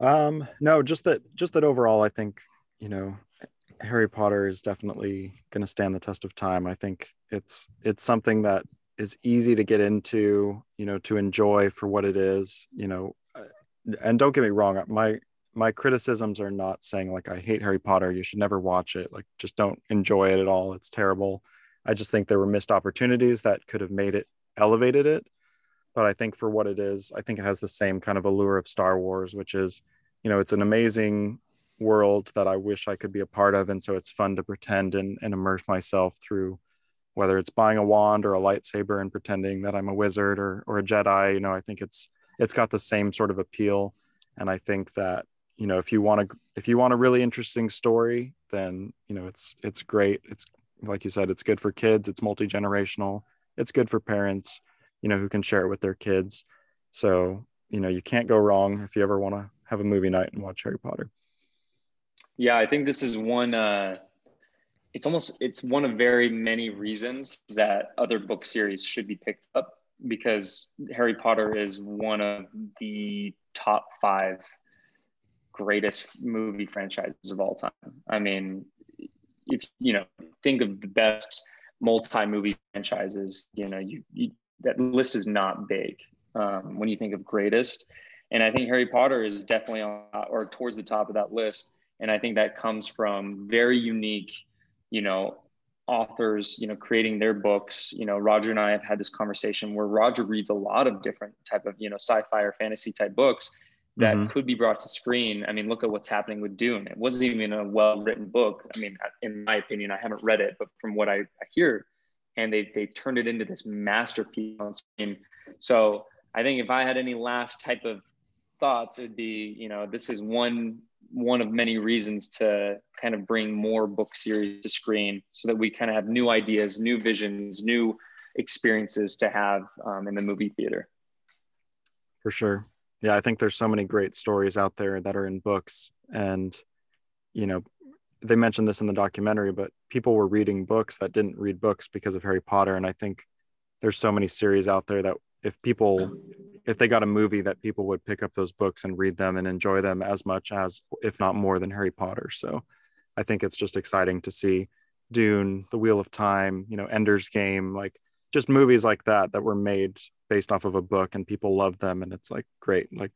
Um, no, just that just that overall, I think, you know, Harry Potter is definitely gonna stand the test of time. I think it's it's something that is easy to get into, you know, to enjoy for what it is, you know. uh, And don't get me wrong, my my criticisms are not saying like I hate Harry Potter, you should never watch it. Like just don't enjoy it at all. It's terrible. I just think there were missed opportunities that could have made it elevated it but I think for what it is, I think it has the same kind of allure of Star Wars, which is, you know, it's an amazing world that I wish I could be a part of. And so it's fun to pretend and, and immerse myself through whether it's buying a wand or a lightsaber and pretending that I'm a wizard or, or a Jedi, you know, I think it's, it's got the same sort of appeal. And I think that, you know, if you want to, if you want a really interesting story, then, you know, it's, it's great. It's like you said, it's good for kids. It's multi-generational. It's good for parents you know, who can share it with their kids. So, you know, you can't go wrong if you ever want to have a movie night and watch Harry Potter. Yeah, I think this is one. Uh, it's almost it's one of very many reasons that other book series should be picked up because Harry Potter is one of the top five greatest movie franchises of all time. I mean, if you know, think of the best multi-movie franchises, you know, you, you that list is not big um, when you think of greatest. And I think Harry Potter is definitely on or towards the top of that list. And I think that comes from very unique, you know, authors, you know, creating their books. You know, Roger and I have had this conversation where Roger reads a lot of different type of, you know, sci-fi or fantasy type books that Mhm. could be brought to screen. I mean, look at what's happening with Dune. It wasn't even a well-written book. I mean, in my opinion, I haven't read it, but from what I, I hear, and they they turned it into this masterpiece on screen. So I think if I had any last type of thoughts, it'd be, you know, this is one one of many reasons to kind of bring more book series to screen so that we kind of have new ideas, new visions, new experiences to have um, in the movie theater. For sure. Yeah, I think there's so many great stories out there that are in books. And, you know, they mentioned this in the documentary, but people were reading books that didn't read books because of Harry Potter. And I think there's so many series out there that if people if they got a movie that people would pick up those books and read them and enjoy them as much as if not more than Harry Potter. So I think it's just exciting to see Dune, The Wheel of Time, you know, Ender's Game, like just movies like that that were made based off of a book and people love them and it's like great, like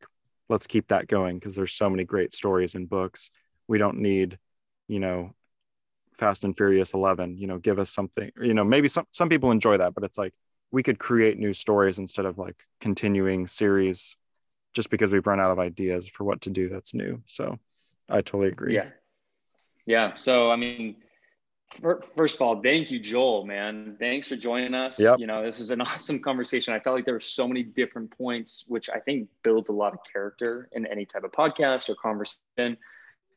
let's keep that going because there's so many great stories in books. We don't need, you know, Fast and Furious 11, you know, give us something, you know, maybe some some people enjoy that, but it's like we could create new stories instead of like continuing series just because we've run out of ideas for what to do that's new. So I totally agree. Yeah. Yeah. So, I mean, first of all, thank you, Joel, man. Thanks for joining us. Yep. You know, this was an awesome conversation. I felt like there were so many different points, which I think builds a lot of character in any type of podcast or conversation.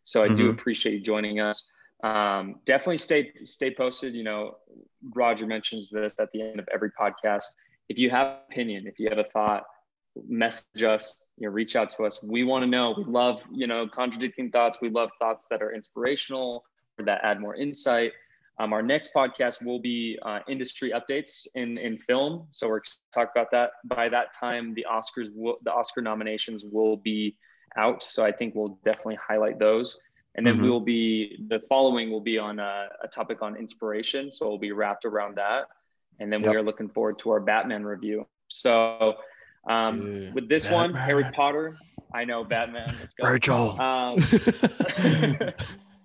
So I do Mhm. appreciate you joining us. Um, definitely stay stay posted. You know, Roger mentions this at the end of every podcast. If you have opinion, if you have a thought, message us. You know, reach out to us. We want to know. We love you know contradicting thoughts. We love thoughts that are inspirational or that add more insight. Um, our next podcast will be uh, industry updates in in film. So we're talk about that. By that time, the Oscars will the Oscar nominations will be out. So I think we'll definitely highlight those. And then Mhm. we will be the following will be on a, a topic on inspiration. So we'll be wrapped around that. And then Yep. we are looking forward to our Batman review. So um, Dude, with this one, Harry Potter. I know Batman. Let's go. Rachel. Um,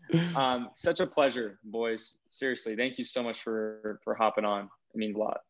um, such a pleasure, boys. Seriously, thank you so much for for hopping on. It means a lot.